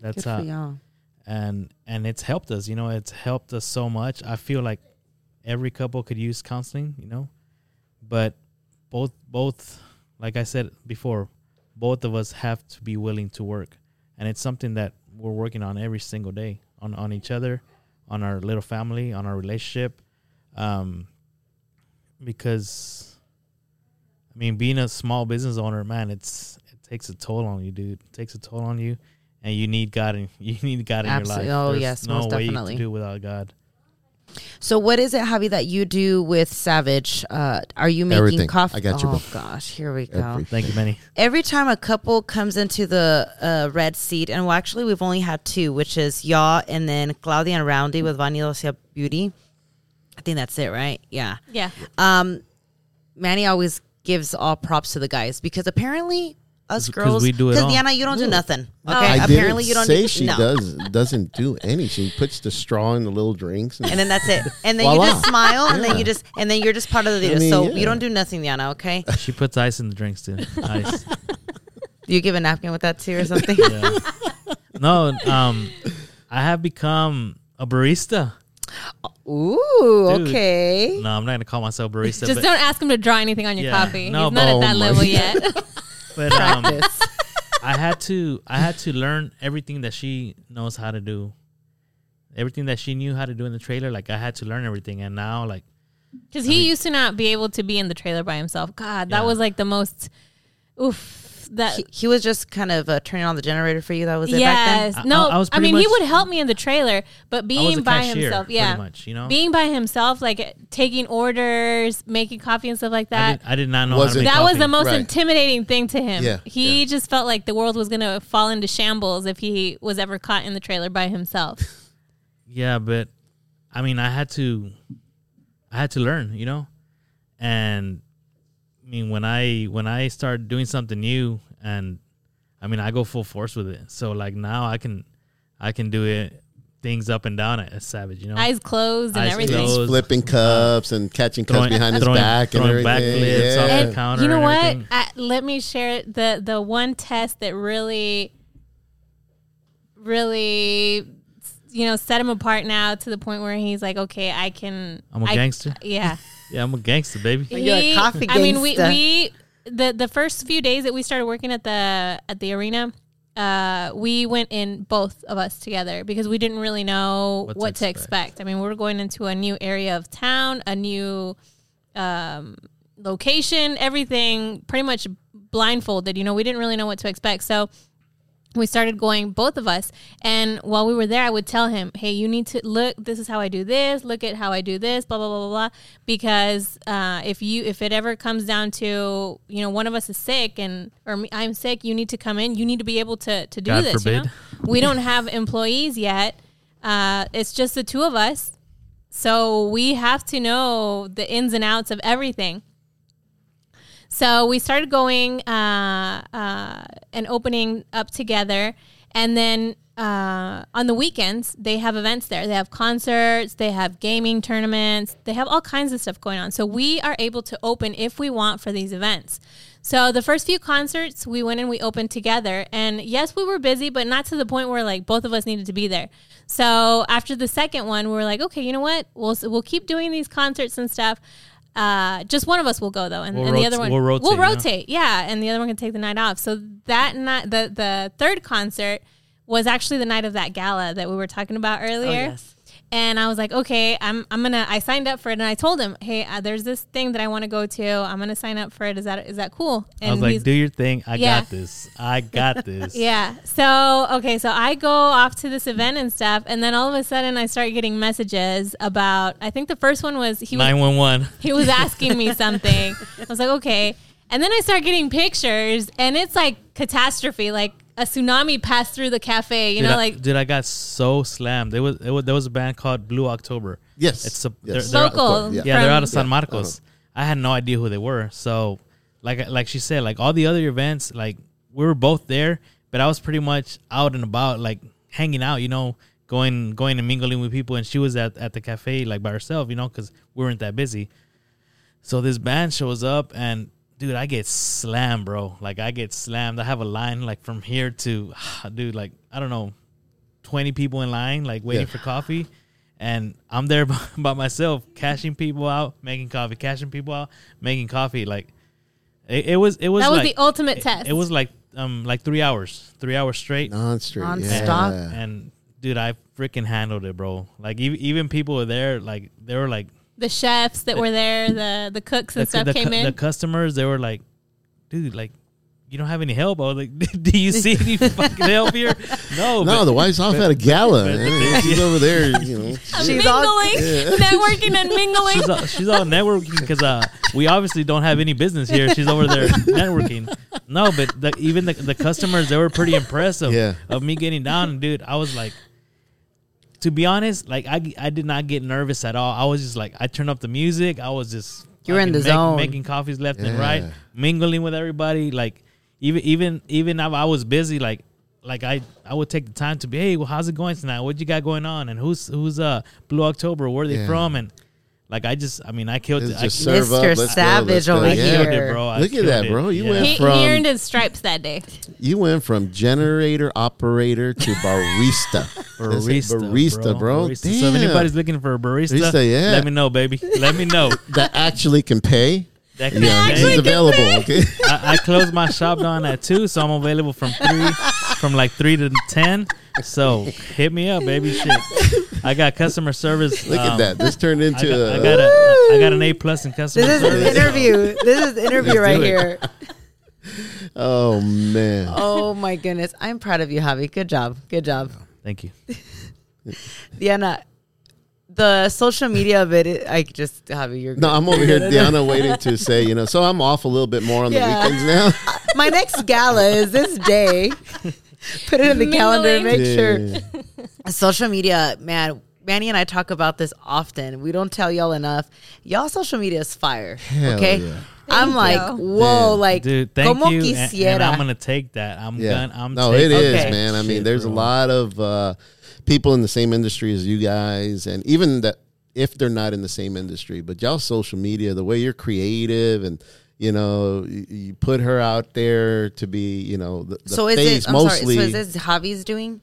That's Good how for y'all. and and it's helped us you know it's helped us so much. I feel like every couple could use counseling you know but both both like i said before both of us have to be willing to work. And it's something that we're working on every single day on on each other on our little family on our relationship um because i mean being a small business owner man it's it takes a toll on you dude. It takes a toll on you and you need God and you need God in [LAUGHS] Absolutely. your life. Oh, There's yes, no most way definitely. you can do without God. So what is it, Javi, that you do with Savage? Uh, are you making Everything. coffee? I got you, Oh bro. gosh, here we go. Everything. Thank you, Manny. every time a couple comes into the uh, red seat, and well, actually, we've only had two, which is Yaw and then Claudia and Roundy with Vanidosia Beauty. I think that's it, right? Yeah. Yeah. Um, Manny always gives all props to the guys because apparently us 'Cause girls, we do it because all. Diana, you don't do nothing. Okay, I apparently didn't you don't say do, she no. does doesn't do any. She puts the straw in the little drinks. And, And then that's it. And then you just smile, and then you just, and then you're just part of the video. I mean, so yeah. you don't do nothing, Diana. Okay? [LAUGHS] She puts ice in the drinks too. Ice. Do [LAUGHS] you give a napkin with that too, or something? Yeah. No, um, I have become a barista. Ooh, Dude. okay. No, I'm not gonna call myself barista, Just but, don't ask him to draw anything on your Yeah. coffee. No, He's not but- at that Oh level God. yet. [LAUGHS] but um, I had to I had to learn everything that she knows how to do. Everything that she knew how to do in the trailer, like I had to learn everything, and now like Because he used to not be able to be in the trailer by himself. God, that Yeah. was like the most. Oof. That. He, he was just kind of uh, turning on the generator for you. That was it back Yes, then. I- no. I- I was I pretty mean, he would help me in the trailer, but being by cashier, himself, pretty yeah, much, you know? being by himself, like taking orders, making coffee and stuff like I that. did, I did not know Wasn't- how to that make was the most Right. intimidating thing to him. Yeah, he yeah. just felt like the world was gonna fall into shambles if he was ever caught in the trailer by himself. [LAUGHS] Yeah, but I mean, I had to, I had to learn, you know, and I mean, when I when I start doing something new, and I mean, I go full force with it. So like now, I can, I can do it things up and down as savage, you know. Eyes closed and Eyes everything. closed. Flipping uh, cups and catching cups throwing- behind his throwing- back and throwing everything. backflips off Yeah. the counter you know and what? I, let me share the the one test that really, really, you know, set him apart now to the point where he's like, okay, I can. I'm a I- gangster? Yeah. Yeah, I'm a gangster, baby. You're a coffee I mean, we we the the first few days that we started working at the at the arena. Uh, we went in both of us together because we didn't really know What what, to to expect. expect. I mean, we were going into a new area of town, a new um, location, everything pretty much blindfolded. You know, we didn't really know what to expect. So we started going, both of us. And while we were there, I would tell him, hey, you need to look, this is how I do this, look at how I do this, blah, blah, blah, blah, blah. Because uh, if you, if it ever comes down to, you know, one of us is sick and, or me, I'm sick, you need to come in, you need to be able to, to do God this. you forbid. know? We don't have employees yet. Uh, it's just the two of us. So we have to know the ins and outs of everything. So we started going uh, uh, and opening up together. And then uh, on the weekends, they have events there. They have concerts, they have gaming tournaments, they have all kinds of stuff going on. So we are able to open if we want for these events. So the first few concerts, we went and we opened together. And yes, we were busy, but not to the point where like both of us needed to be there. So after the second one, we were like, okay, you know what? We'll we'll keep doing these concerts and stuff. Uh, just one of us will go though, and, We'll and the rot- other one we'll rotate, We'll rotate, yeah, and the other one can take the night off. So that night, the the third concert was actually the night of that gala that we were talking about earlier. yes. And I was like, okay, I'm I'm gonna. I signed up for it, and I told him, hey, uh, there's this thing that I want to go to. I'm gonna sign up for it. Is that is that cool? And I was like, do your thing. I Yeah. got this. I got this. [LAUGHS] yeah. So, okay, so I go off to this event and stuff, and then all of a sudden I start getting messages about I think the first one was he 911. he was asking me [LAUGHS] something. I was like, "Okay." And then I start getting pictures and it's like catastrophe, like a tsunami passed through the cafe, you Dude, know, I, like dude, I got so slammed. There was, it was there was a band called Blue October. Yes. It's a, Yes. they're, they're, local. yeah. yeah, they're out of from- San Marcos. Uh-huh. I had no idea who they were. So, like like she said, like all the other events, like we were both there, but I was pretty much out and about, like hanging out, you know, going going and mingling with people. And she was at at the cafe like by herself, you know, because we weren't that busy. So this band shows up and. Dude, I get slammed, bro. Like I get slammed. I have a line like from here to, [SIGHS] dude, like I don't know, twenty people in line, like waiting Yeah. for coffee, and I'm there [LAUGHS] by, by myself, cashing people out, making coffee, cashing people out, making coffee. Like it, it was, it was that was like the ultimate it, test. it was like um like three hours, three hours straight, Non-straight. Non-stop. Yeah. and dude, I freaking handled it, bro. Like even even people were there, like they were like the chefs that were there, the the cooks and the, stuff the, came cu- in. the customers, they were like, dude, like. You don't have any help. I was like, [LAUGHS] "Do you see any [LAUGHS] fucking help here?" No, No, but- the wife's off at a gala. but- man. She's over there, you know. [LAUGHS] I'm She's all- mingling, networking and mingling. she's all, she's all networking because uh, we obviously don't have any business here. She's over there networking. No, but the, even the, the customers they were pretty impressive Yeah. of me getting down. Dude, I was like, to be honest, like I, I did not get nervous at all. I was just like, I turned up the music. I was just You were in the make- zone. making coffees left and right, mingling with everybody. Like even even even if I was busy, like. Like I, I would take the time to be, hey, well, how's it going tonight? What you got going on? And who's who's uh Blue October? Where are they Yeah. from? And like I just, I mean, I killed It's it. I, just serve up, let's go, Savage let's over I Yeah. killed here. it, bro. I Look at killed that, it. bro. You Yeah. went he, from- he earned his stripes that day. You went from generator operator to barista. [LAUGHS] That's it, barista, barista, bro. Barista. So if Damn. anybody's looking for a barista, Barista, yeah. let me know, baby. Let me know. [LAUGHS] that actually can pay. That can Yeah, be he's made. available. Okay. [LAUGHS] I, I close my shop down at two, so I'm available from three, from like three to ten. So hit me up, baby. Shit, I got customer service. Look at um, that. This turned I into got, a. I got a, I got an A plus in customer service. This is an interview. This is an interview right it. here. [LAUGHS] Oh man. Oh my goodness. I'm proud of you, Javi. Good job. Good job. Thank you. [LAUGHS] Diana, the social media of it, it I just, Javi, you're No, good. I'm over here, [LAUGHS] Deanna, waiting to say, you know, so I'm off a little bit more on Yeah. the weekends now. My next gala is this day. [LAUGHS] Put it in the calendar. Mingling. Make sure. Social media, man. Manny and I talk about this often. We don't tell y'all enough. Y'all social media is fire. Hell okay. yeah. I'm Thank like, you. whoa, Yeah. like, Dude, thank como you. And, quisiera. and I'm gonna take that. I'm Yeah. gonna. I'm no, it taking is, Okay. man. I mean, shit, there's a lot of uh, people in the same industry as you guys, and even that if they're not in the same industry, but y'all social media, the way you're creative and you know, you, you put her out there to be, you know, the, the so is face it? I'm mostly. sorry. So is this Javi's doing?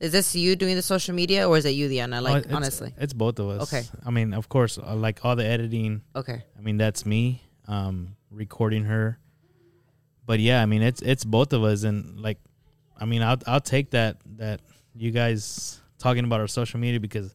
Is this you doing the social media, or is it you, Diana? Oh, Like, it's- honestly. it's both of us. Okay. I mean, of course, uh, like all the editing. Okay. I mean, that's me um, recording her. But yeah, I mean, it's it's both of us, and like, I mean, I'll I'll take that that you guys talking about our social media because,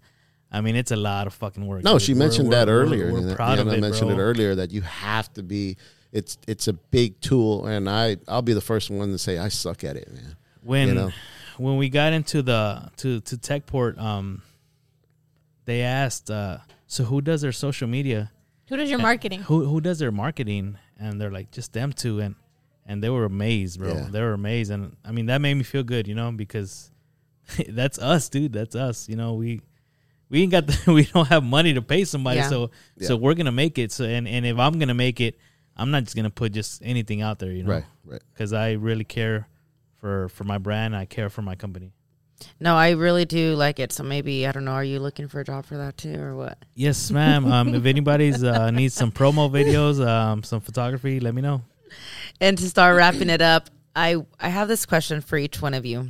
I mean, it's a lot of fucking work. No, dude. she We're- mentioned we're- that we're- earlier. We're, you know, proud of Deanna it, mentioned bro. it earlier that you have to be. It's it's a big tool, and I I'll be the first one to say I suck at it, man. when you know? when we got into the to to techport um they asked uh so who does their social media Who does your marketing? who who does their marketing and they're like just them two and and they were amazed bro Yeah. they were amazed and i mean that made me feel good you know because [LAUGHS] that's us dude that's us you know we we ain't got the, [LAUGHS] we don't have money to pay somebody Yeah. so Yeah. so we're gonna make it so and and if i'm gonna make it i'm not just gonna put just anything out there you know Right, right. because I really care for for my brand. I care for my company. No, I really do like it. So maybe I don't know. Are you looking for a job for that too, or what? Yes, ma'am. [LAUGHS] Um, if anybody's uh, needs some promo videos, um, some photography, let me know. And to start wrapping it up, I I have this question for each one of you.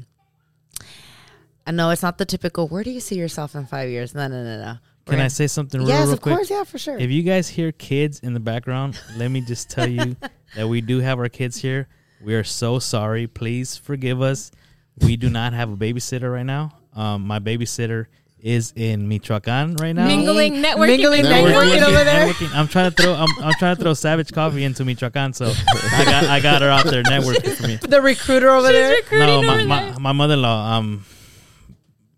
I know it's not the typical. Where do you see yourself in five years? No, no, no, no. Can We're I say something real, yes, real of quick? course, yeah, for sure. If you guys hear kids in the background, let me just tell you [LAUGHS] that we do have our kids here. We are so sorry. Please forgive us. We do not have a babysitter right now. Um, my babysitter is in Michoacan right now. Mingling, networking, Mingling, mingling. networking over there. networking. I'm trying to throw. I'm, I'm trying to throw Savage Coffee into Michoacan, so I got I got her out there [LAUGHS] networking for me. the recruiter over there. recruiting no, my, over my, there. my mother-in-law um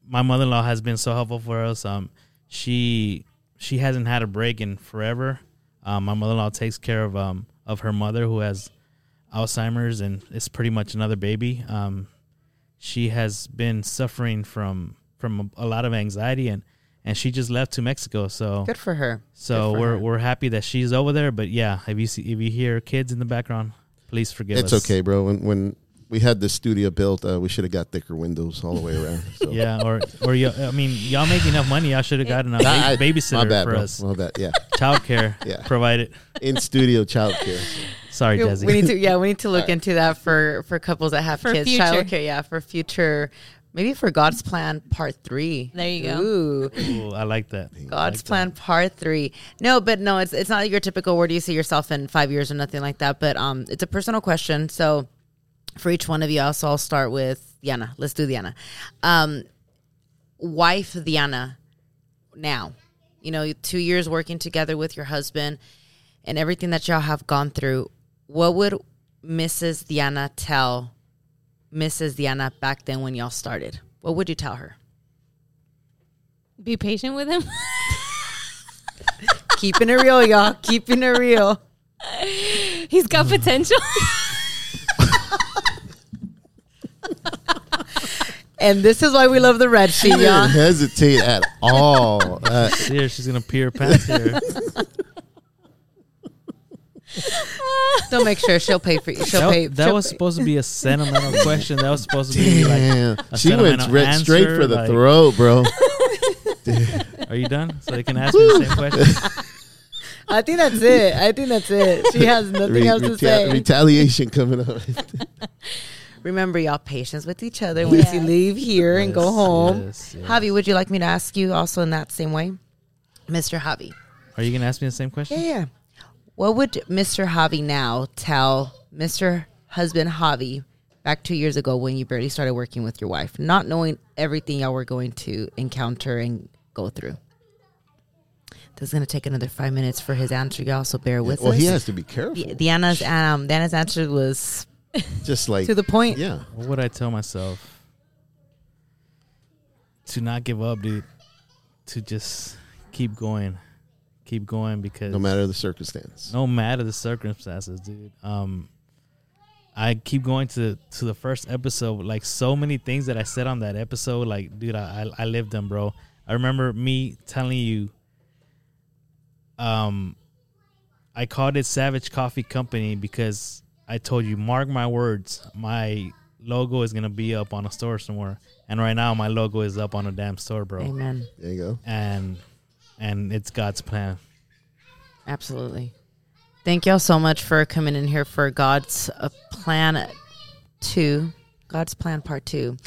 my mother-in-law has been so helpful for us um she she hasn't had a break in forever um my mother-in-law takes care of um of her mother who has alzheimer's and it's pretty much another baby um she has been suffering from from a, a lot of anxiety and and she just left to mexico so Good for her. so for we're her. we're happy that she's over there but yeah if you see if you hear kids in the background please forgive It's us It's okay, bro. When when we had the studio built, uh, we should have got thicker windows all the way around. [LAUGHS] So. Yeah, or or y- I mean, y'all make enough money. Y'all should have gotten a I- ba- babysitter my bad, for bro. us. My bad. Yeah, [LAUGHS] Childcare [LAUGHS] Yeah. provided. in studio child childcare. Sorry, We- Jazzy. We need to, yeah, we need to look into that for for couples that have For kids. future. Childcare, yeah, for future, maybe for God's plan part three. There you go. Ooh, Ooh, I like that. God's Like that. plan part three. No, but no, it's it's not your typical. Where do you see yourself in five years or nothing like that? But um, it's a personal question. So for each one of you, also I'll start with Diana. Let's do Diana. Um, wife Diana. Now, you know, two years working together with your husband, and everything that y'all have gone through. What would Mrs. Diana tell Mrs. Diana back then when y'all started? What would you tell her? Be patient with him. [LAUGHS] Keeping it real, y'all. Keeping it real. He's got potential. [LAUGHS] And this is why we love the red sheet, She didn't y'all. hesitate at all. Uh, [LAUGHS] See she's gonna peer past here. [LAUGHS] Don't make sure she'll pay for you. She'll That, pay. that she'll was pay- supposed to be a sentimental question. That was supposed to be like, damn, a she went sentimental right straight answer, for the like- throat, bro. [LAUGHS] "Are you done?" So they can ask me the same question. I think that's it. I think that's it. She has nothing Re- else to reta- say. retaliation coming up. Remember, y'all, patience with each other once you leave here and go home. yes, yes. Javi, would you like me to ask you also in that same way? Mr. Javi. Are you gonna ask me the same question? Yeah, yeah. What would Mr. Javi now tell Mr. Husband Javi back two years ago when you barely started working with your wife, not knowing everything y'all were going to encounter and go through? This is going to take another five minutes for his answer, y'all, so bear with well, us. Well, he has to be careful. Di- Diana's um Diana's answer was Just [LAUGHS] like To the point. Yeah. What would I tell myself? To not give up, dude. To just keep going, keep going because No matter the circumstance. no matter the circumstances, dude. Um, I keep going to to the first episode. Like so many things that I said on that episode, like dude, I I, I lived them, bro. I remember me telling you. Um, I called it Savage Coffee Company because I told you, mark my words, my logo is gonna be up on a store somewhere, and right now my logo is up on a damn store, bro. Amen. There you go. And and it's God's plan. Absolutely. Thank y'all so much for coming in here for God's uh, plan two, God's plan part two.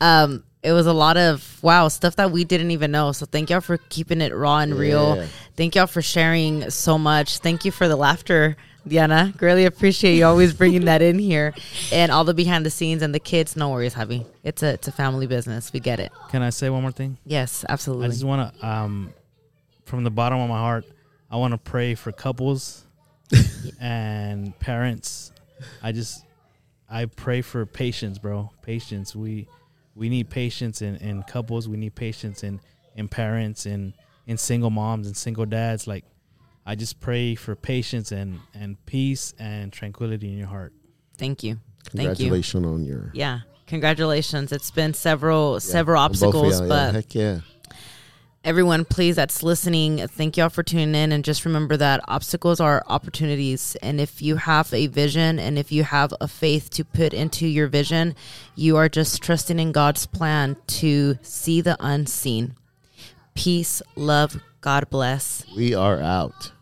Um, it was a lot of wow stuff that we didn't even know. So thank y'all for keeping it raw and real. Yeah. Thank y'all for sharing so much. Thank you for the laughter, Diana. Really appreciate you always bringing that in here, and all the behind the scenes and the kids. No worries, hubby. It's a it's a family business. We get it. Can I say one more thing? Yes, absolutely. I just want to, um, from the bottom of my heart, I want to pray for couples [LAUGHS] and parents. I just, I pray for patience, bro. Patience. We, we need patience in, in couples. We need patience in, in parents and in single moms and single dads. Like, I just pray for patience and, and peace and tranquility in your heart. Thank you. Thank you. Congratulations on your Yeah. Congratulations. It's been several several on both of obstacles, y'all, yeah. but heck yeah. everyone please that's listening, thank y'all for tuning in and just remember that obstacles are opportunities and if you have a vision and if you have a faith to put into your vision, you are just trusting in God's plan to see the unseen. Peace, love, God bless. We are out.